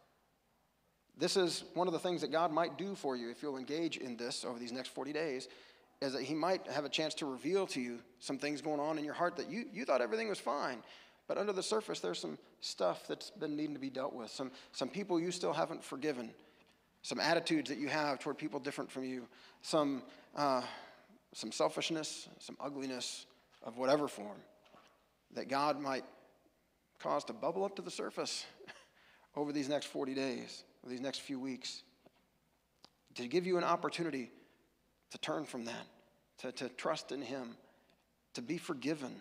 This is one of the things that God might do for you if you'll engage in this over these next 40 days, is that He might have a chance to reveal to you some things going on in your heart that you, you thought everything was fine. But under the surface, there's some stuff that's been needing to be dealt with, some, some people you still haven't forgiven, some attitudes that you have toward people different from you, some, uh, some selfishness, some ugliness of whatever form that God might cause to bubble up to the surface over these next 40 days, or these next few weeks, to give you an opportunity to turn from that, to, to trust in Him, to be forgiven,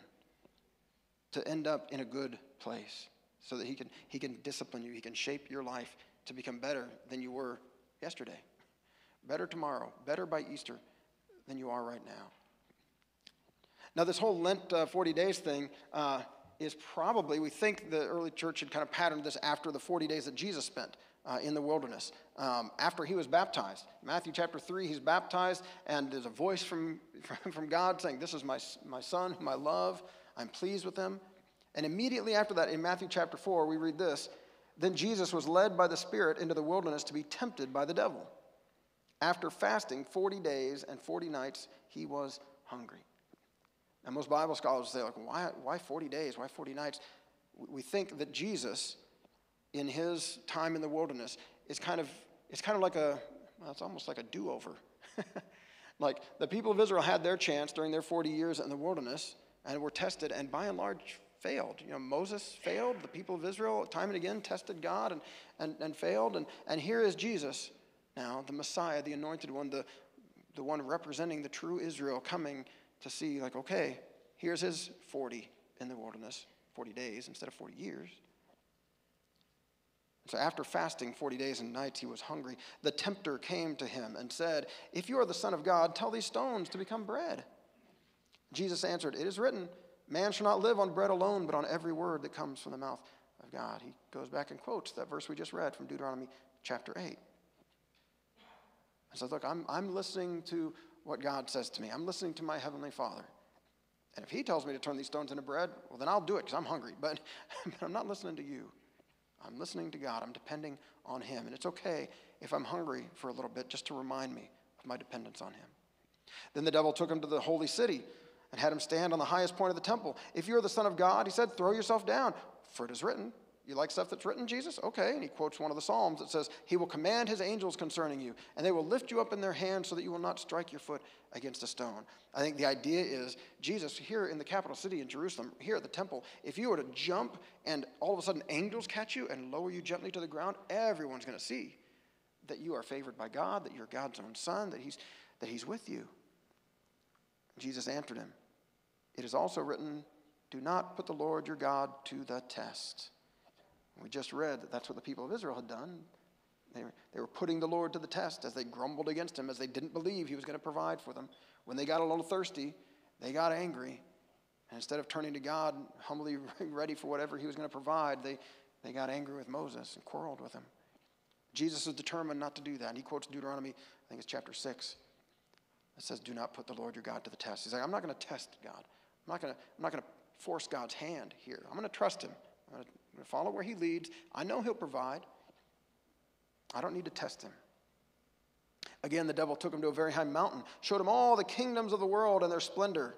to end up in a good place so that he can, he can discipline you, He can shape your life to become better than you were yesterday, better tomorrow, better by Easter than you are right now. Now, this whole Lent uh, 40 days thing uh, is probably, we think the early church had kind of patterned this after the 40 days that Jesus spent uh, in the wilderness um, after he was baptized. Matthew chapter 3, he's baptized, and there's a voice from, from God saying, This is my, my son whom I love. I'm pleased with him. And immediately after that, in Matthew chapter 4, we read this Then Jesus was led by the Spirit into the wilderness to be tempted by the devil. After fasting 40 days and 40 nights, he was hungry. And most Bible scholars say, like, why, why 40 days? Why 40 nights? We think that Jesus, in his time in the wilderness, is kind of, it's kind of like a, well, it's almost like a do over. like the people of Israel had their chance during their 40 years in the wilderness and were tested, and by and large failed. You know, Moses failed. The people of Israel, time and again, tested God and, and, and failed. And, and here is Jesus now, the Messiah, the anointed one, the, the one representing the true Israel, coming to see, like, okay, here's his 40 in the wilderness, 40 days instead of 40 years. So after fasting 40 days and nights, he was hungry. The tempter came to him and said, If you are the Son of God, tell these stones to become bread. Jesus answered, It is written, Man shall not live on bread alone, but on every word that comes from the mouth of God. He goes back and quotes that verse we just read from Deuteronomy chapter 8. And says, Look, I'm, I'm listening to what God says to me. I'm listening to my Heavenly Father. And if He tells me to turn these stones into bread, well, then I'll do it because I'm hungry. But, but I'm not listening to you. I'm listening to God. I'm depending on Him. And it's okay if I'm hungry for a little bit just to remind me of my dependence on Him. Then the devil took him to the holy city and had him stand on the highest point of the temple. If you're the Son of God, he said, throw yourself down, for it is written, you like stuff that's written, Jesus? Okay. And he quotes one of the Psalms that says, He will command His angels concerning you, and they will lift you up in their hands so that you will not strike your foot against a stone. I think the idea is Jesus, here in the capital city in Jerusalem, here at the temple, if you were to jump and all of a sudden angels catch you and lower you gently to the ground, everyone's going to see that you are favored by God, that you're God's own son, that He's, that he's with you. Jesus answered him, It is also written, Do not put the Lord your God to the test. We just read that that's what the people of Israel had done. They were, they were putting the Lord to the test as they grumbled against him, as they didn't believe he was going to provide for them. When they got a little thirsty, they got angry. And instead of turning to God, humbly ready for whatever he was going to provide, they, they got angry with Moses and quarreled with him. Jesus is determined not to do that. And he quotes Deuteronomy, I think it's chapter 6. It says, Do not put the Lord your God to the test. He's like, I'm not going to test God. I'm not going to, I'm not going to force God's hand here. I'm going to trust him. I'm going to going to follow where he leads. I know he'll provide. I don't need to test him. Again, the devil took him to a very high mountain, showed him all the kingdoms of the world and their splendor.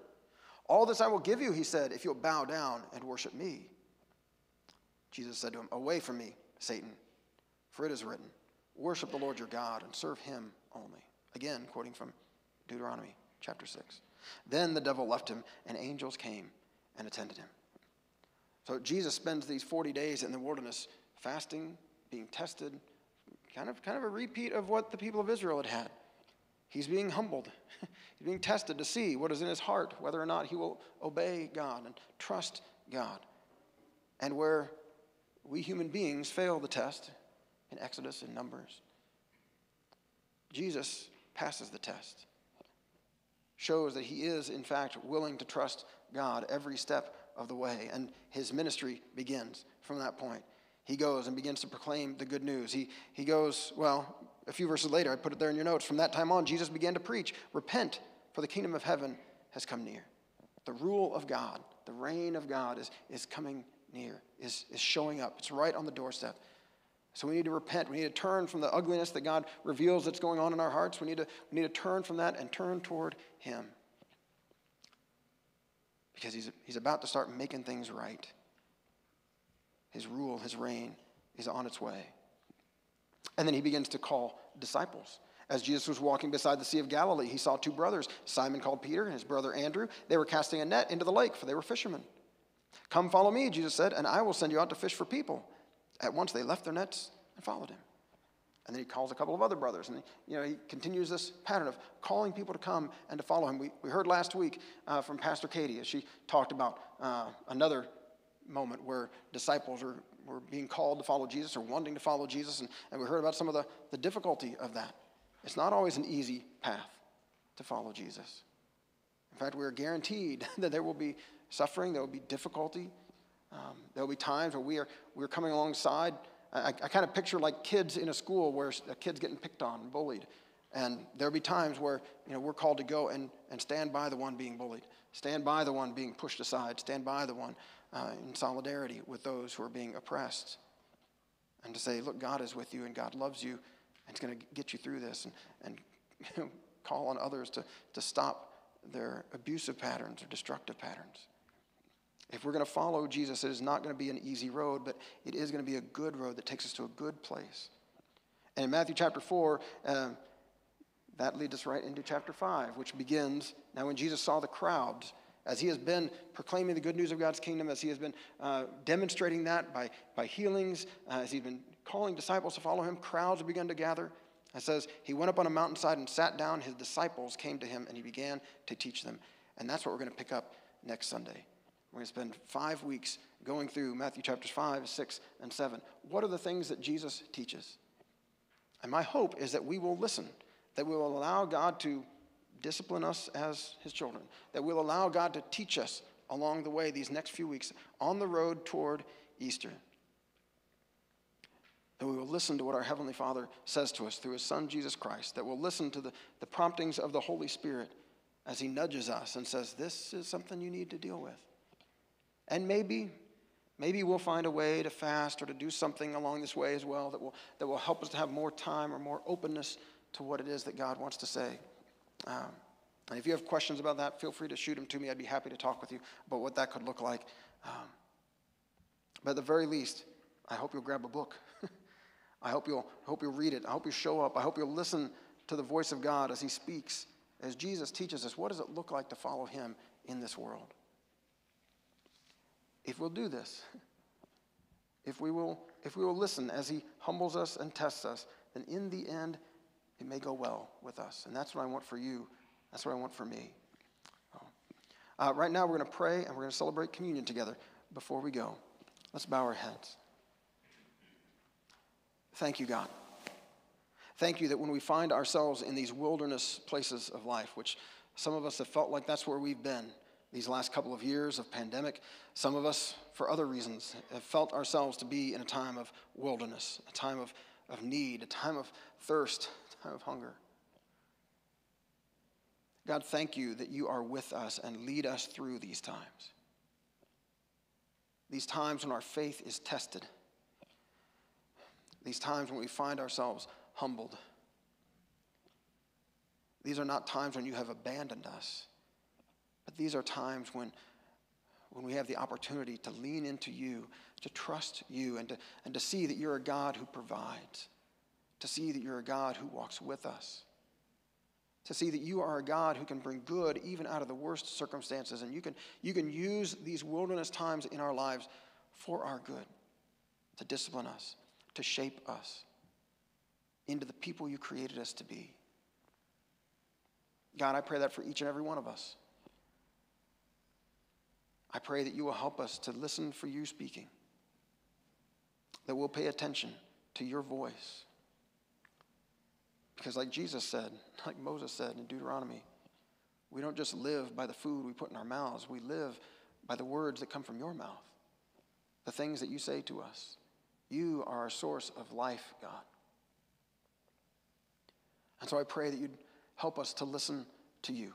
All this I will give you, he said, if you'll bow down and worship me. Jesus said to him, Away from me, Satan, for it is written, Worship the Lord your God and serve him only. Again, quoting from Deuteronomy chapter 6. Then the devil left him, and angels came and attended him. So Jesus spends these 40 days in the wilderness fasting, being tested, kind of, kind of a repeat of what the people of Israel had had. He's being humbled. He's being tested to see what is in his heart, whether or not he will obey God and trust God. And where we human beings fail the test in Exodus and Numbers, Jesus passes the test. Shows that he is, in fact, willing to trust God every step of the way. And his ministry begins from that point. He goes and begins to proclaim the good news. He, he goes, well, a few verses later, I put it there in your notes. From that time on, Jesus began to preach Repent, for the kingdom of heaven has come near. The rule of God, the reign of God is, is coming near, is, is showing up. It's right on the doorstep. So we need to repent. We need to turn from the ugliness that God reveals that's going on in our hearts. We need to, we need to turn from that and turn toward Him because he's, he's about to start making things right. His rule, his reign is on its way. And then he begins to call disciples. As Jesus was walking beside the Sea of Galilee, he saw two brothers, Simon called Peter and his brother Andrew. They were casting a net into the lake, for they were fishermen. Come follow me, Jesus said, and I will send you out to fish for people. At once they left their nets and followed him. And then he calls a couple of other brothers. And you know, he continues this pattern of calling people to come and to follow him. We, we heard last week uh, from Pastor Katie as she talked about uh, another moment where disciples were, we're being called to follow Jesus or wanting to follow Jesus, and, and we heard about some of the, the difficulty of that. It's not always an easy path to follow Jesus. In fact, we are guaranteed that there will be suffering, there will be difficulty, um, there will be times where we are, we are coming alongside. I, I kind of picture like kids in a school where a kid's getting picked on bullied. And there'll be times where you know, we're called to go and, and stand by the one being bullied, stand by the one being pushed aside, stand by the one uh, in solidarity with those who are being oppressed. And to say, look, God is with you and God loves you and He's going to get you through this and, and you know, call on others to, to stop their abusive patterns or destructive patterns. If we're going to follow Jesus, it is not going to be an easy road, but it is going to be a good road that takes us to a good place. And in Matthew chapter 4, uh, that leads us right into chapter 5, which begins now when Jesus saw the crowds, as he has been proclaiming the good news of God's kingdom, as he has been uh, demonstrating that by, by healings, uh, as he's been calling disciples to follow him, crowds have begun to gather. It says, He went up on a mountainside and sat down. His disciples came to him and he began to teach them. And that's what we're going to pick up next Sunday. We're going to spend five weeks going through Matthew chapters 5, 6, and 7. What are the things that Jesus teaches? And my hope is that we will listen that we will allow God to discipline us as His children, that we'll allow God to teach us along the way these next few weeks on the road toward Easter. That we will listen to what our Heavenly Father says to us through His Son, Jesus Christ, that we'll listen to the, the promptings of the Holy Spirit as He nudges us and says, This is something you need to deal with. And maybe, maybe we'll find a way to fast or to do something along this way as well that will, that will help us to have more time or more openness to what it is that God wants to say. Um, and if you have questions about that, feel free to shoot them to me. I'd be happy to talk with you about what that could look like. Um, but at the very least, I hope you'll grab a book. I hope you'll, hope you'll read it. I hope you show up. I hope you'll listen to the voice of God as He speaks, as Jesus teaches us what does it look like to follow Him in this world. If we'll do this, if we will, if we will listen as He humbles us and tests us, then in the end, it may go well with us. And that's what I want for you. That's what I want for me. Uh, right now, we're going to pray and we're going to celebrate communion together. Before we go, let's bow our heads. Thank you, God. Thank you that when we find ourselves in these wilderness places of life, which some of us have felt like that's where we've been these last couple of years of pandemic, some of us, for other reasons, have felt ourselves to be in a time of wilderness, a time of, of need, a time of thirst, a time of hunger. God, thank you that you are with us and lead us through these times. These times when our faith is tested. These times when we find ourselves humbled. These are not times when you have abandoned us, but these are times when, when we have the opportunity to lean into you, to trust you, and to, and to see that you're a God who provides to see that you're a God who walks with us, to see that you are a God who can bring good even out of the worst circumstances. And you can, you can use these wilderness times in our lives for our good, to discipline us, to shape us into the people you created us to be. God, I pray that for each and every one of us. I pray that you will help us to listen for you speaking, that we'll pay attention to your voice because, like Jesus said, like Moses said in Deuteronomy, we don't just live by the food we put in our mouths, we live by the words that come from your mouth, the things that you say to us. You are our source of life, God. And so I pray that you'd help us to listen to you.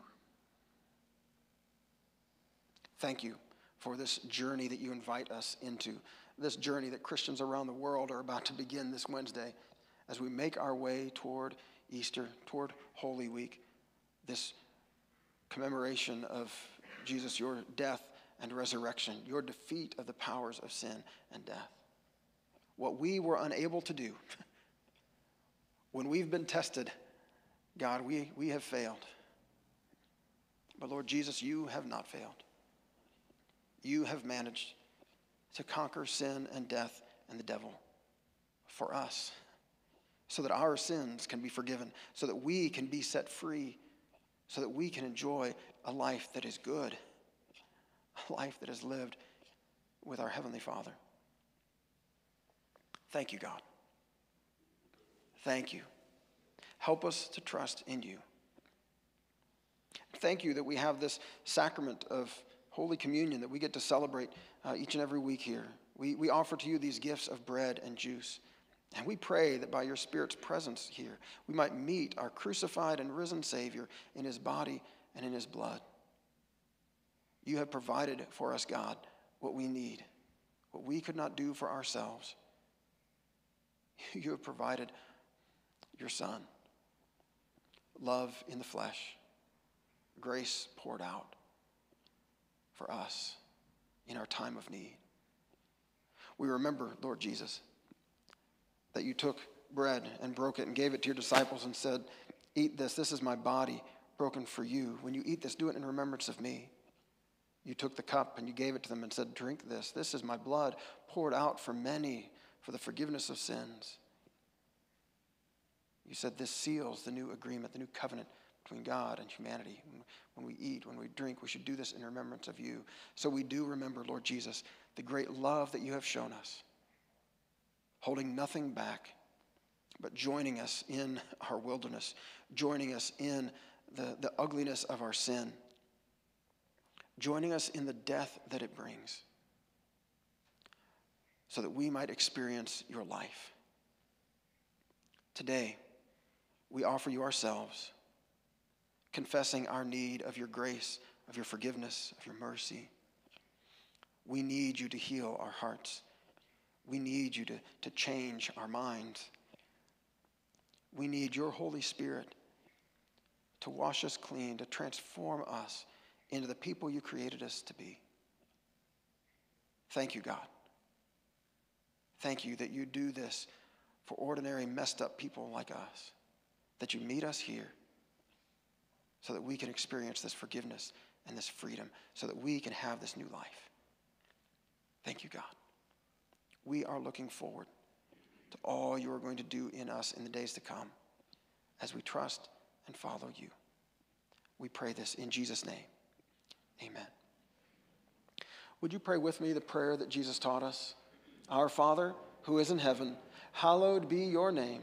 Thank you for this journey that you invite us into, this journey that Christians around the world are about to begin this Wednesday as we make our way toward Easter, toward Holy Week, this commemoration of Jesus, your death and resurrection, your defeat of the powers of sin and death. What we were unable to do, when we've been tested, God, we, we have failed. But Lord Jesus, you have not failed. You have managed to conquer sin and death and the devil for us so that our sins can be forgiven, so that we can be set free, so that we can enjoy a life that is good, a life that is lived with our Heavenly Father. Thank you, God. Thank you. Help us to trust in you. Thank you that we have this sacrament of Holy Communion that we get to celebrate uh, each and every week here. We, we offer to you these gifts of bread and juice. And we pray that by your Spirit's presence here, we might meet our crucified and risen Savior in his body and in his blood. You have provided for us, God, what we need, what we could not do for ourselves. You have provided your Son, love in the flesh, grace poured out for us in our time of need. We remember, Lord Jesus, that you took bread and broke it and gave it to your disciples and said, Eat this. This is my body broken for you. When you eat this, do it in remembrance of me. You took the cup and you gave it to them and said, Drink this. This is my blood poured out for many for the forgiveness of sins. You said this seals the new agreement, the new covenant between God and humanity. When we eat, when we drink, we should do this in remembrance of you. So we do remember, Lord Jesus, the great love that you have shown us, holding nothing back, but joining us in our wilderness, joining us in the, the ugliness of our sin, joining us in the death that it brings, so that we might experience your life. Today, we offer you ourselves, confessing our need of your grace, of your forgiveness, of your mercy. We need you to heal our hearts. We need you to, to change our minds. We need your Holy Spirit to wash us clean, to transform us into the people you created us to be. Thank you, God. Thank you that you do this for ordinary, messed up people like us, that you meet us here so that we can experience this forgiveness and this freedom, so that we can have this new life. Thank you, God. We are looking forward to all you are going to do in us in the days to come as we trust and follow you. We pray this in Jesus' name. Amen. Would you pray with me the prayer that Jesus taught us? Our Father, who is in heaven, hallowed be your name.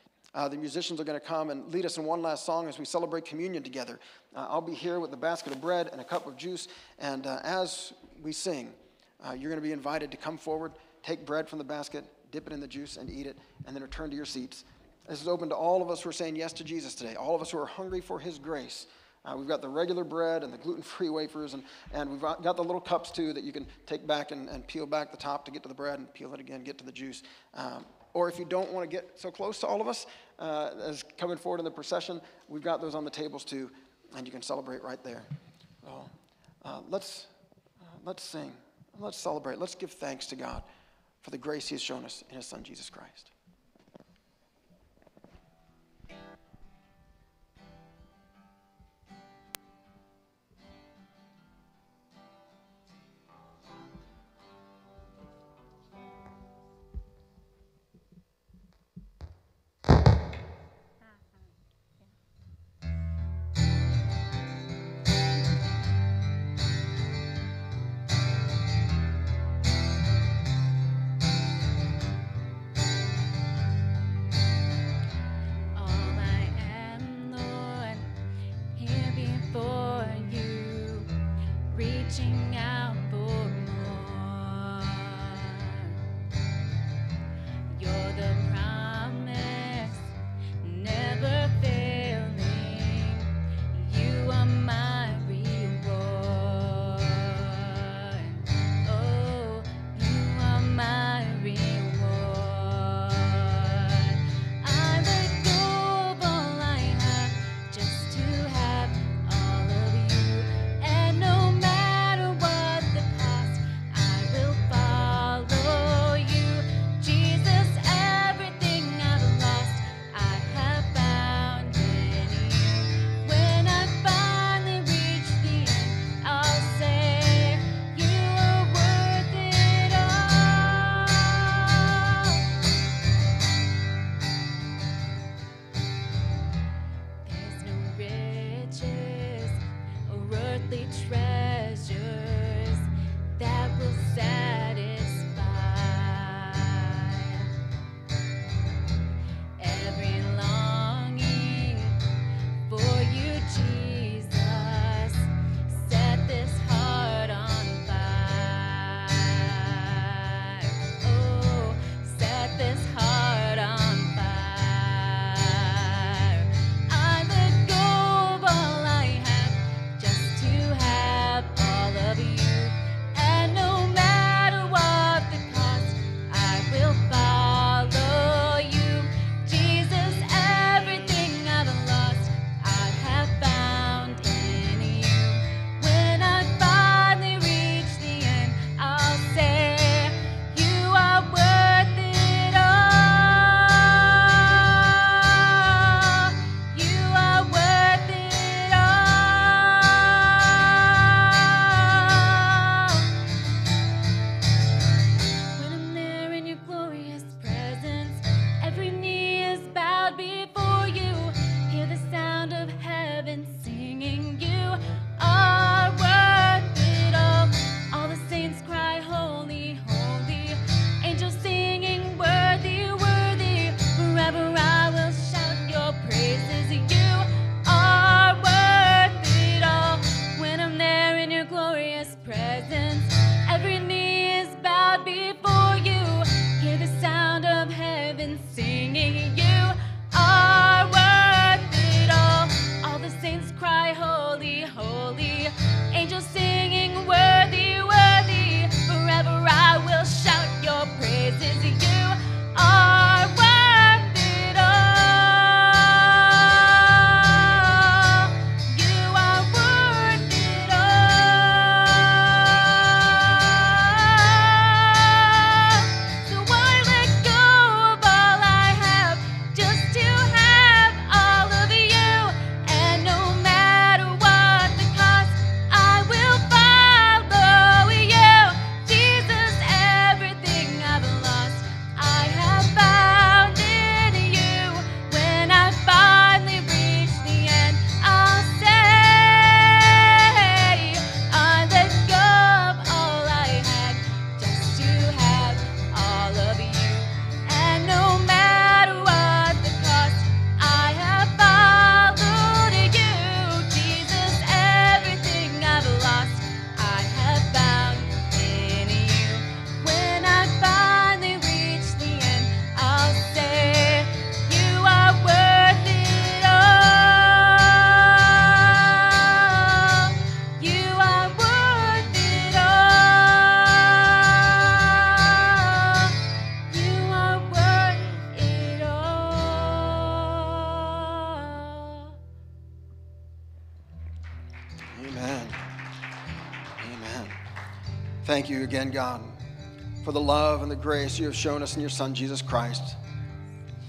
Uh, the musicians are going to come and lead us in one last song as we celebrate communion together. Uh, I'll be here with a basket of bread and a cup of juice. And uh, as we sing, uh, you're going to be invited to come forward, take bread from the basket, dip it in the juice, and eat it, and then return to your seats. This is open to all of us who are saying yes to Jesus today, all of us who are hungry for his grace. Uh, we've got the regular bread and the gluten free wafers, and, and we've got the little cups too that you can take back and, and peel back the top to get to the bread and peel it again, get to the juice. Um, or if you don't want to get so close to all of us uh, as coming forward in the procession, we've got those on the tables too, and you can celebrate right there. So, uh, let's, uh, let's sing. Let's celebrate. Let's give thanks to God for the grace He has shown us in His Son, Jesus Christ. Grace you have shown us in your Son, Jesus Christ.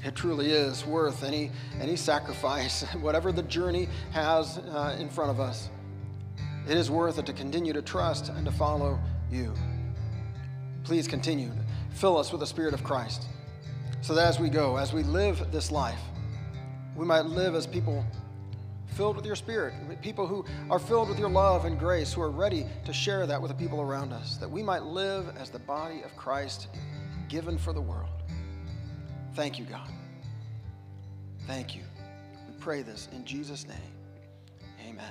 It truly is worth any, any sacrifice, whatever the journey has uh, in front of us. It is worth it to continue to trust and to follow you. Please continue. To fill us with the Spirit of Christ so that as we go, as we live this life, we might live as people filled with your Spirit, people who are filled with your love and grace, who are ready to share that with the people around us, that we might live as the body of Christ given for the world. Thank you, God. Thank you. We pray this in Jesus' name. Amen.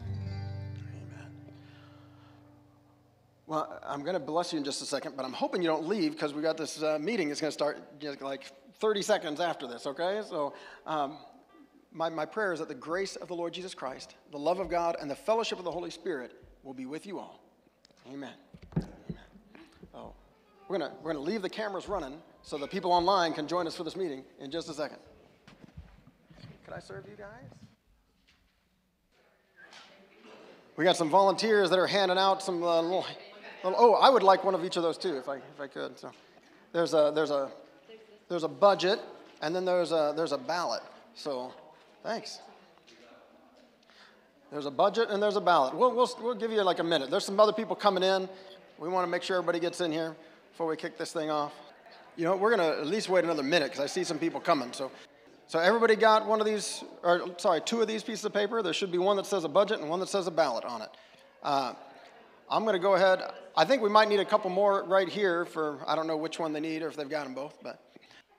Amen. Well, I'm going to bless you in just a second, but I'm hoping you don't leave because we got this uh, meeting. It's going to start like 30 seconds after this, okay? So, um, my, my prayer is that the grace of the Lord Jesus Christ, the love of God, and the fellowship of the Holy Spirit will be with you all. Amen. Amen. Oh, we're going we're gonna leave the cameras running so the people online can join us for this meeting in just a second. Can I serve you guys? We got some volunteers that are handing out some uh, little, little, Oh, I would like one of each of those too, if I if I could. So, there's a there's a there's a budget, and then there's a there's a ballot. So, thanks. There's a budget and there's a ballot. We'll, we'll, we'll give you like a minute. There's some other people coming in. We want to make sure everybody gets in here before we kick this thing off. You know, we're going to at least wait another minute because I see some people coming. So, so everybody got one of these, or sorry, two of these pieces of paper. There should be one that says a budget and one that says a ballot on it. Uh, I'm going to go ahead. I think we might need a couple more right here for, I don't know which one they need or if they've got them both, but.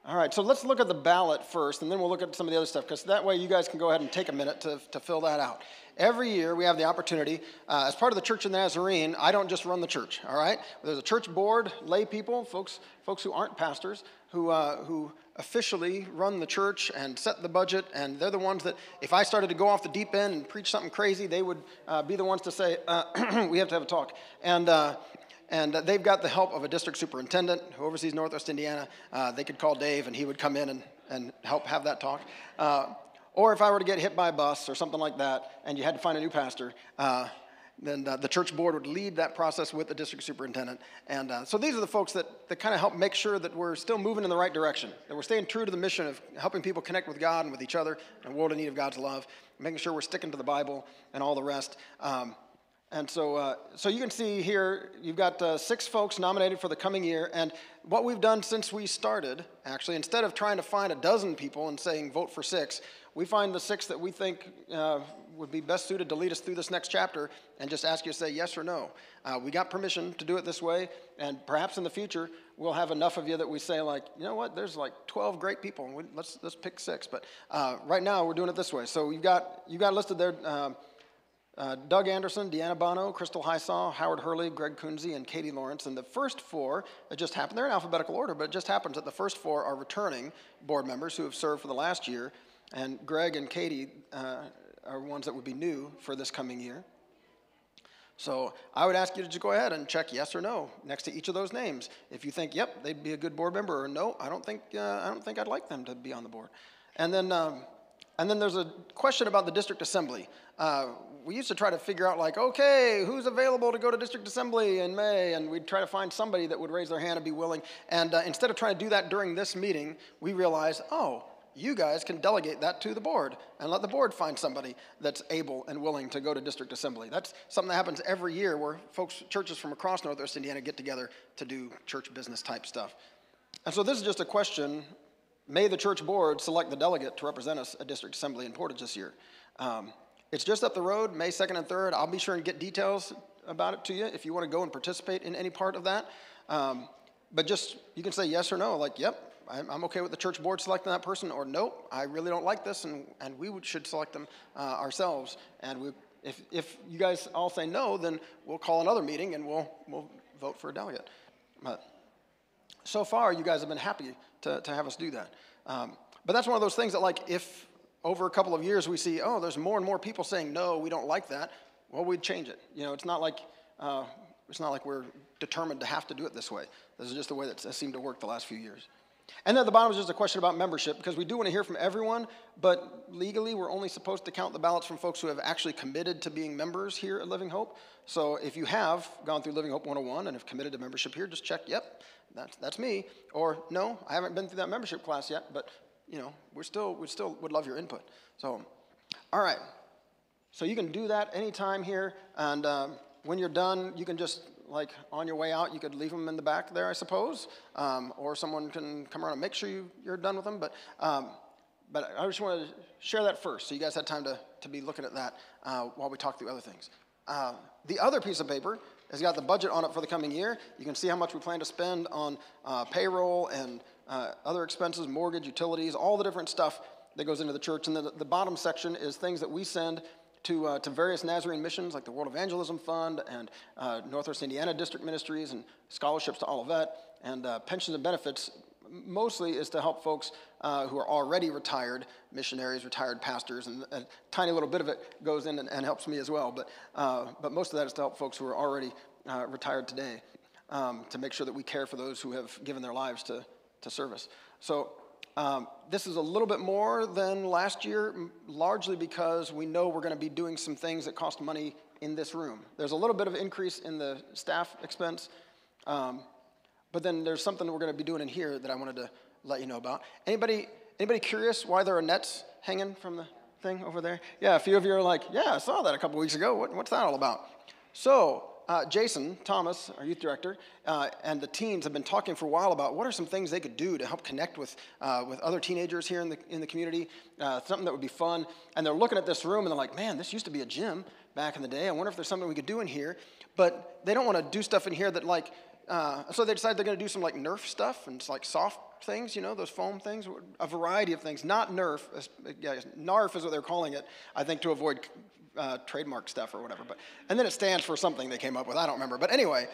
All right, so let's look at the ballot first, and then we'll look at some of the other stuff, because that way you guys can go ahead and take a minute to, to fill that out. Every year we have the opportunity, uh, as part of the Church of the Nazarene, I don't just run the church, all right? There's a church board, lay people, folks, folks who aren't pastors, who, uh, who officially run the church and set the budget, and they're the ones that, if I started to go off the deep end and preach something crazy, they would uh, be the ones to say, uh, we have to have a talk. And, uh, and uh, they've got the help of a district superintendent who oversees Northwest Indiana. Uh, they could call Dave, and he would come in and, and help have that talk. Uh, or if I were to get hit by a bus or something like that, and you had to find a new pastor, uh, then the church board would lead that process with the district superintendent. And uh, so these are the folks that, that kind of help make sure that we're still moving in the right direction, that we're staying true to the mission of helping people connect with God and with each other in a world in need of God's love, making sure we're sticking to the Bible and all the rest. Um, and so, uh, so you can see here, you've got uh, six folks nominated for the coming year. And what we've done since we started, actually, instead of trying to find a dozen people and saying vote for six, we find the six that we think uh, would be best suited to lead us through this next chapter and just ask you to say yes or no. Uh, we got permission to do it this way, and perhaps in the future we'll have enough of you that we say like, you know what, there's like 12 great people, and we, let's let's pick six. But uh, right now we're doing it this way. So you've got you've got listed there. Um, uh, Doug Anderson, Deanna Bono, Crystal Hysaw, Howard Hurley, Greg Kunze, and Katie Lawrence. And the first four, it just happened, they're in alphabetical order, but it just happens that the first four are returning board members who have served for the last year. And Greg and Katie uh, are ones that would be new for this coming year. So I would ask you to just go ahead and check yes or no next to each of those names. If you think, yep, they'd be a good board member, or no, I don't think, uh, I don't think I'd like them to be on the board. And then, um, and then there's a question about the district assembly. Uh, we used to try to figure out like, okay, who's available to go to district assembly in May? And we'd try to find somebody that would raise their hand and be willing. And uh, instead of trying to do that during this meeting, we realized, oh, you guys can delegate that to the board and let the board find somebody that's able and willing to go to district assembly. That's something that happens every year where folks, churches from across Northwest Indiana get together to do church business type stuff. And so this is just a question. May the church board select the delegate to represent us at district assembly in Portage this year? Um, it's just up the road, May 2nd and 3rd. I'll be sure and get details about it to you if you want to go and participate in any part of that. Um, but just, you can say yes or no, like, yep, I'm, okay with the church board selecting that person, or nope, I really don't like this, and, and we should select them uh, ourselves. And we, if, if you guys all say no, then we'll call another meeting and we'll, we'll vote for a delegate. But so far, you guys have been happy to, to have us do that. Um, but that's one of those things that, like, if over a couple of years we see, oh, there's more and more people saying, no, we don't like that, well, we'd change it. You know, it's not like, uh, it's not like we're determined to have to do it this way. This is just the way that seemed to work the last few years. And then at the bottom is just a question about membership because we do want to hear from everyone, but legally we're only supposed to count the ballots from folks who have actually committed to being members here at Living Hope. So if you have gone through Living Hope 101 and have committed to membership here, just check, yep, that's, that's me. Or no, I haven't been through that membership class yet, but you know, we're still, we still would love your input. So, all right. So you can do that anytime here, and um, when you're done, you can just like on your way out, you could leave them in the back there, I suppose, um, or someone can come around and make sure you, you're done with them. But, um, but I just wanted to share that first, so you guys had time to, to be looking at that uh, while we talk through other things. Uh, the other piece of paper has got the budget on it for the coming year. You can see how much we plan to spend on uh, payroll and uh, other expenses, mortgage, utilities, all the different stuff that goes into the church. And the, the bottom section is things that we send to, uh, to various Nazarene missions like the World Evangelism Fund and uh, Northwest Indiana District Ministries and scholarships to Olivet and uh, pensions and benefits mostly is to help folks uh, who are already retired missionaries, retired pastors, and a tiny little bit of it goes in and, and helps me as well. But, uh, but most of that is to help folks who are already uh, retired today um, to make sure that we care for those who have given their lives to, to service. So um, this is a little bit more than last year, largely because we know we're going to be doing some things that cost money in this room. There's a little bit of increase in the staff expense, um, but then there's something we're going to be doing in here that I wanted to let you know about. Anybody, anybody curious why there are nets hanging from the thing over there? Yeah, a few of you are like, yeah, I saw that a couple weeks ago. What, what's that all about? So uh, Jason Thomas, our youth director, uh, and the teens have been talking for a while about what are some things they could do to help connect with, uh, with other teenagers here in the, in the community, uh, something that would be fun. And they're looking at this room and they're like, man, this used to be a gym back in the day. I wonder if there's something we could do in here. But they don't want to do stuff in here that, like, uh, so they decide they're going to do some like Nerf stuff and like soft things, you know, those foam things, a variety of things. Not Nerf, yeah, NARF is what they're calling it, I think, to avoid uh, trademark stuff or whatever. But and then it stands for something they came up with. I don't remember. But anyway,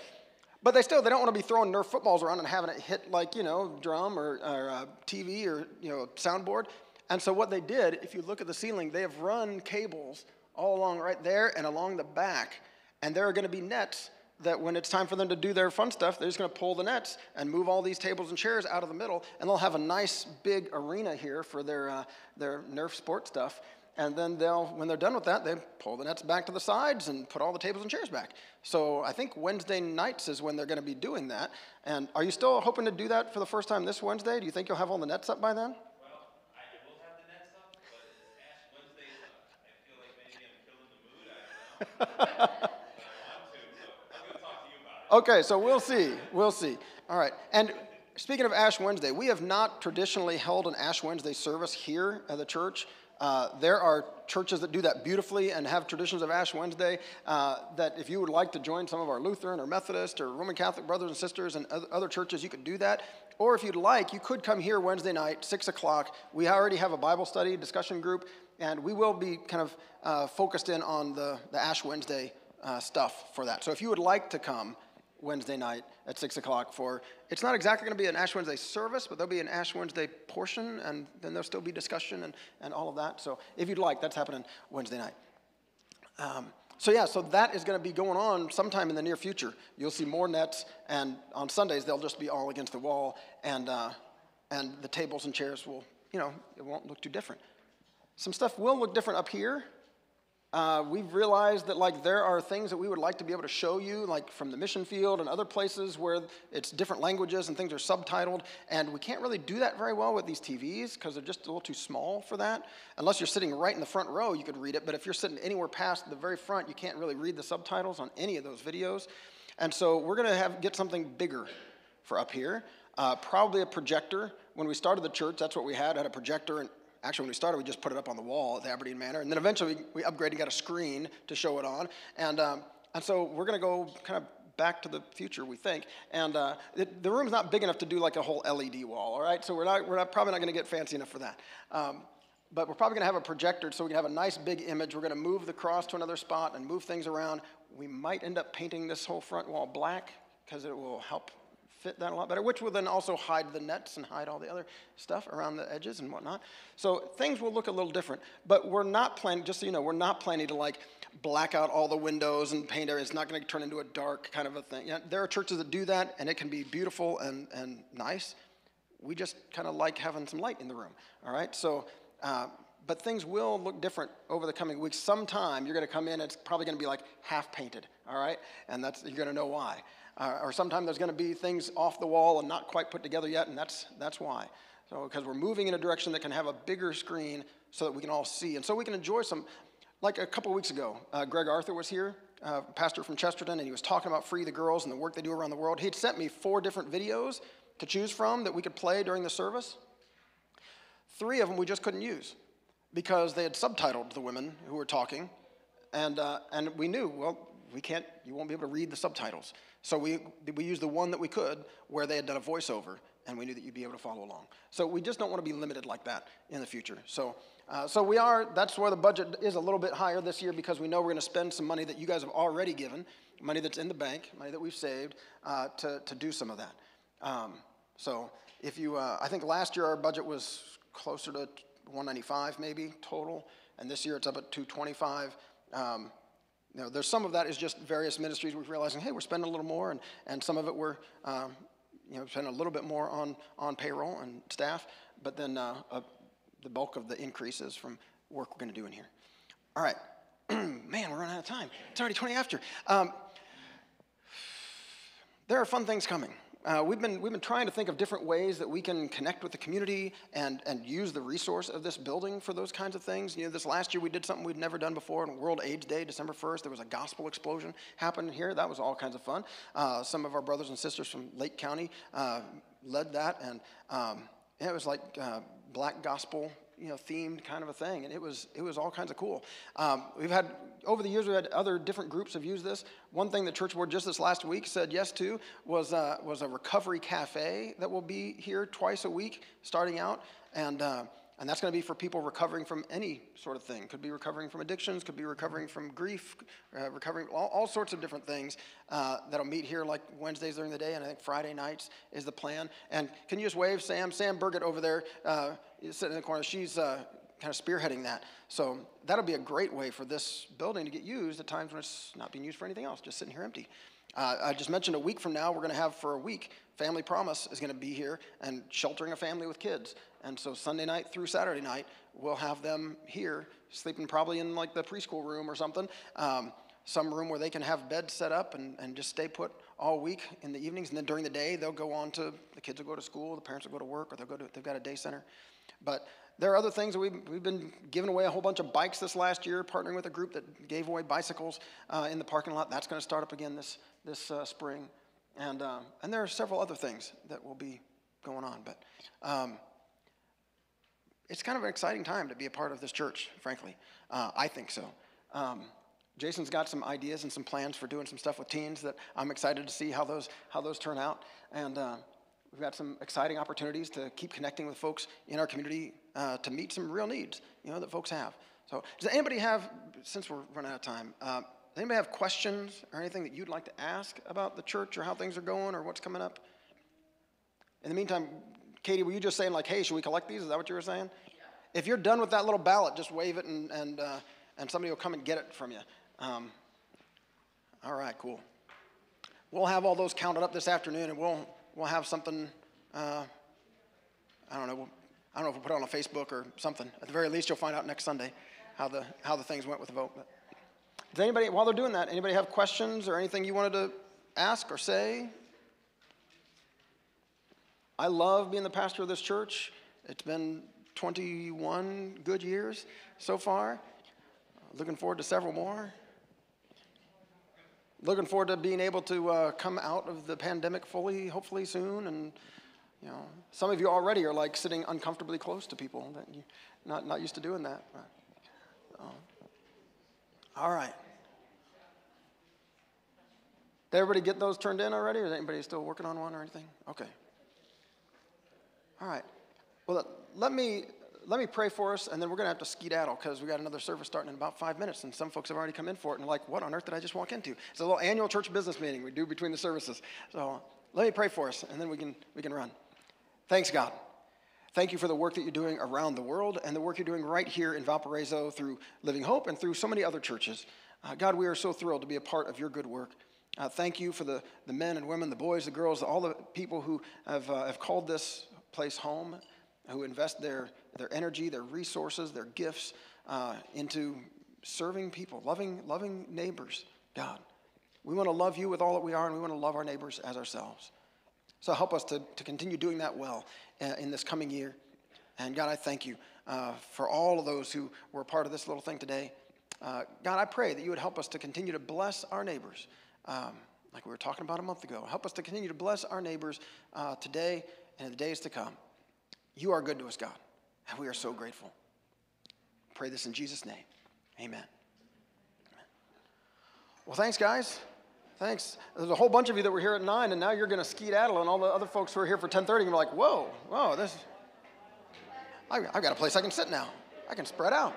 but they still they don't want to be throwing Nerf footballs around and having it hit like you know drum or, or uh, TV or you know soundboard. And so what they did, if you look at the ceiling, they have run cables all along right there and along the back, and there are going to be nets that when it's time for them to do their fun stuff, they're just going to pull the nets and move all these tables and chairs out of the middle, and they'll have a nice big arena here for their uh, their Nerf sport stuff and then they'll, when they're done with that, they pull the nets back to the sides and put all the tables and chairs back. So I think Wednesday nights is when they're going to be doing that. And are you still hoping to do that for the first time this Wednesday? Do you think you'll have all the nets up by then? Well, I will have the nets up, but Ash Wednesday, I feel like maybe I'm killing the mood. I don't know. but I want to, so I'm going to talk to you about it. Okay, so we'll see. We'll see. All right. And speaking of Ash Wednesday, we have not traditionally held an Ash Wednesday service here at the church. Uh, there are churches that do that beautifully and have traditions of Ash Wednesday. Uh, that if you would like to join some of our Lutheran or Methodist or Roman Catholic brothers and sisters and other churches, you could do that. Or if you'd like, you could come here Wednesday night, 6 o'clock. We already have a Bible study discussion group, and we will be kind of uh, focused in on the, the Ash Wednesday uh, stuff for that. So if you would like to come, Wednesday night at 6 o'clock for, it's not exactly going to be an Ash Wednesday service, but there'll be an Ash Wednesday portion, and then there'll still be discussion and, and all of that. So if you'd like, that's happening Wednesday night. Um, so yeah, so that is going to be going on sometime in the near future. You'll see more nets, and on Sundays they'll just be all against the wall, and uh, and the tables and chairs will, you know, it won't look too different. Some stuff will look different up here uh, we've realized that like there are things that we would like to be able to show you like from the mission field and other places where it's different languages and things are subtitled and we can't really do that very well with these tvs because they're just a little too small for that. Unless you're sitting right in the front row you could read it but if you're sitting anywhere past the very front you can't really read the subtitles on any of those videos. And so we're going to have get something bigger for up here. Uh, probably a projector. When we started the church that's what we had. Had a projector and Actually, when we started, we just put it up on the wall at the Aberdeen Manor, and then eventually we, upgraded and got a screen to show it on. And, um, and so we're going to go kind of back to the future, we think. And uh, it, the room's not big enough to do like a whole LED wall, all right? So we're, not, we're not, probably not going to get fancy enough for that. Um, but we're probably going to have a projector so we can have a nice big image. We're going to move the cross to another spot and move things around. We might end up painting this whole front wall black because it will help fit that a lot better, which will then also hide the nets and hide all the other stuff around the edges and whatnot. So things will look a little different, but we're not planning, just so you know, we're not planning to like black out all the windows and paint it. It's not going to turn into a dark kind of a thing. Yeah, there are churches that do that, and it can be beautiful and, and nice. we just kind of like having some light in the room. All right, so. Uh, but things will look different over the coming weeks. Sometime you're going to come in, it's probably going to be like half painted, all right? And that's you're going to know why. Uh, or sometimes there's going to be things off the wall and not quite put together yet, and that's that's why. So because we're moving in a direction that can have a bigger screen so that we can all see, and so we can enjoy some. Like a couple weeks ago, uh, Greg Arthur was here, uh, pastor from Chesterton, and he was talking about Free the Girls and the work they do around the world. He'd sent me four different videos to choose from that we could play during the service. Three of them we just couldn't use because they had subtitled the women who were talking, and, uh, and we knew, well, we can't, you won't be able to read the subtitles. So we, we used the one that we could where they had done a voiceover, and we knew that you'd be able to follow along. So we just don't want to be limited like that in the future. So, uh, so we are, that's where the budget is a little bit higher this year because we know we're going to spend some money that you guys have already given, money that's in the bank, money that we've saved, uh, to, to do some of that. Um, so if you, uh, I think last year our budget was closer to 195 maybe total, and this year it's up at 225. Um, you know, there's some of that is just various ministries we're realizing, hey, we're spending a little more, and, and some of it we're, um, you know, spending a little bit more on, on payroll and staff, but then uh, uh, the bulk of the increase is from work we're going to do in here. All right. Man, we're running out of time. It's already 20 after. Um, there are fun things coming. Uh, we've, been, we've been trying to think of different ways that we can connect with the community and, and use the resource of this building for those kinds of things. You know, this last year we did something we'd never done before on World AIDS Day, December 1st. There was a gospel explosion happening here. That was all kinds of fun. Uh, some of our brothers and sisters from Lake County uh, led that, and um, it was like uh, black gospel you know, themed kind of a thing, and it was it was all kinds of cool. Um, we've had over the years we've had other different groups have used this. One thing the church board just this last week said yes to was uh, was a recovery cafe that will be here twice a week starting out, and. Uh, and that's going to be for people recovering from any sort of thing. Could be recovering from addictions, could be recovering from grief, uh, recovering all, all, sorts of different things uh, that'll meet here like Wednesdays during the day, and I think Friday nights is the plan. And can you just wave Sam? Sam Burgett over there, uh, sitting in the corner. She's uh, kind of spearheading that. So that'll be a great way for this building to get used at times when it's not being used for anything else, just sitting here empty. Uh, I just mentioned a week from now, we're going to have for a week, Family Promise is going to be here and sheltering a family with kids. And so Sunday night through Saturday night, we'll have them here, sleeping probably in like the preschool room or something, um, some room where they can have beds set up and, and just stay put all week in the evenings. And then during the day, they'll go on to, the kids will go to school, the parents will go to work, or they'll go to, they've got a day center. But there are other things we've, we've been giving away a whole bunch of bikes this last year, partnering with a group that gave away bicycles uh, in the parking lot. That's going to start up again this, this uh, spring. And, uh, and there are several other things that will be going on. But um, it's kind of an exciting time to be a part of this church, frankly. Uh, I think so. Um, Jason's got some ideas and some plans for doing some stuff with teens that I'm excited to see how those, how those turn out. And uh, we've got some exciting opportunities to keep connecting with folks in our community uh, to meet some real needs, you know, that folks have. So does anybody have, since we're running out of time, uh, anybody have questions or anything that you'd like to ask about the church or how things are going or what's coming up? In the meantime, Katie, were you just saying like, hey, should we collect these? Is that what you were saying? Yeah. If you're done with that little ballot, just wave it and, and, uh, and somebody will come and get it from you. Um, all right, cool. We'll have all those counted up this afternoon and we'll, we'll have something, uh, I don't know, we'll, I don't know if we'll put it on a Facebook or something. At the very least, you'll find out next Sunday how the, how the things went with the vote. But does anybody, while they're doing that, anybody have questions or anything you wanted to ask or say? I love being the pastor of this church. It's been 21 good years so far. Looking forward to several more. Looking forward to being able to uh, come out of the pandemic fully, hopefully soon. And you know, some of you already are like sitting uncomfortably close to people that you not not used to doing that. But, um, all right. Did everybody get those turned in already, or is anybody still working on one or anything? Okay. All right. Well, let me let me pray for us, and then we're going to have to skedaddle because we got another service starting in about five minutes, and some folks have already come in for it and like, what on earth did I just walk into? It's a little annual church business meeting we do between the services. So let me pray for us, and then we can we can run. Thanks, God. Thank you for the work that you're doing around the world and the work you're doing right here in Valparaiso through Living Hope and through so many other churches. Uh, God, we are so thrilled to be a part of your good work. Uh, thank you for the, the men and women, the boys, the girls, all the people who have, uh, have called this place home, who invest their, their energy, their resources, their gifts uh, into serving people, loving, loving neighbors, God. We want to love you with all that we are, and we want to love our neighbors as ourselves. So help us to, to continue doing that well uh, in this coming year. And God, I thank you uh, for all of those who were part of this little thing today. Uh, God, I pray that you would help us to continue to bless our neighbors, um, like we were talking about a month ago. Help us to continue to bless our neighbors uh, today and in the days to come. You are good to us, God, and we are so grateful. Pray this in Jesus' name. Amen. Well, thanks, guys. Thanks. There's a whole bunch of you that were here at 9, and now you're going to skedaddle, and all the other folks who are here for 10.30 are like, whoa, whoa, this... I've got a place I can sit now. I can spread out.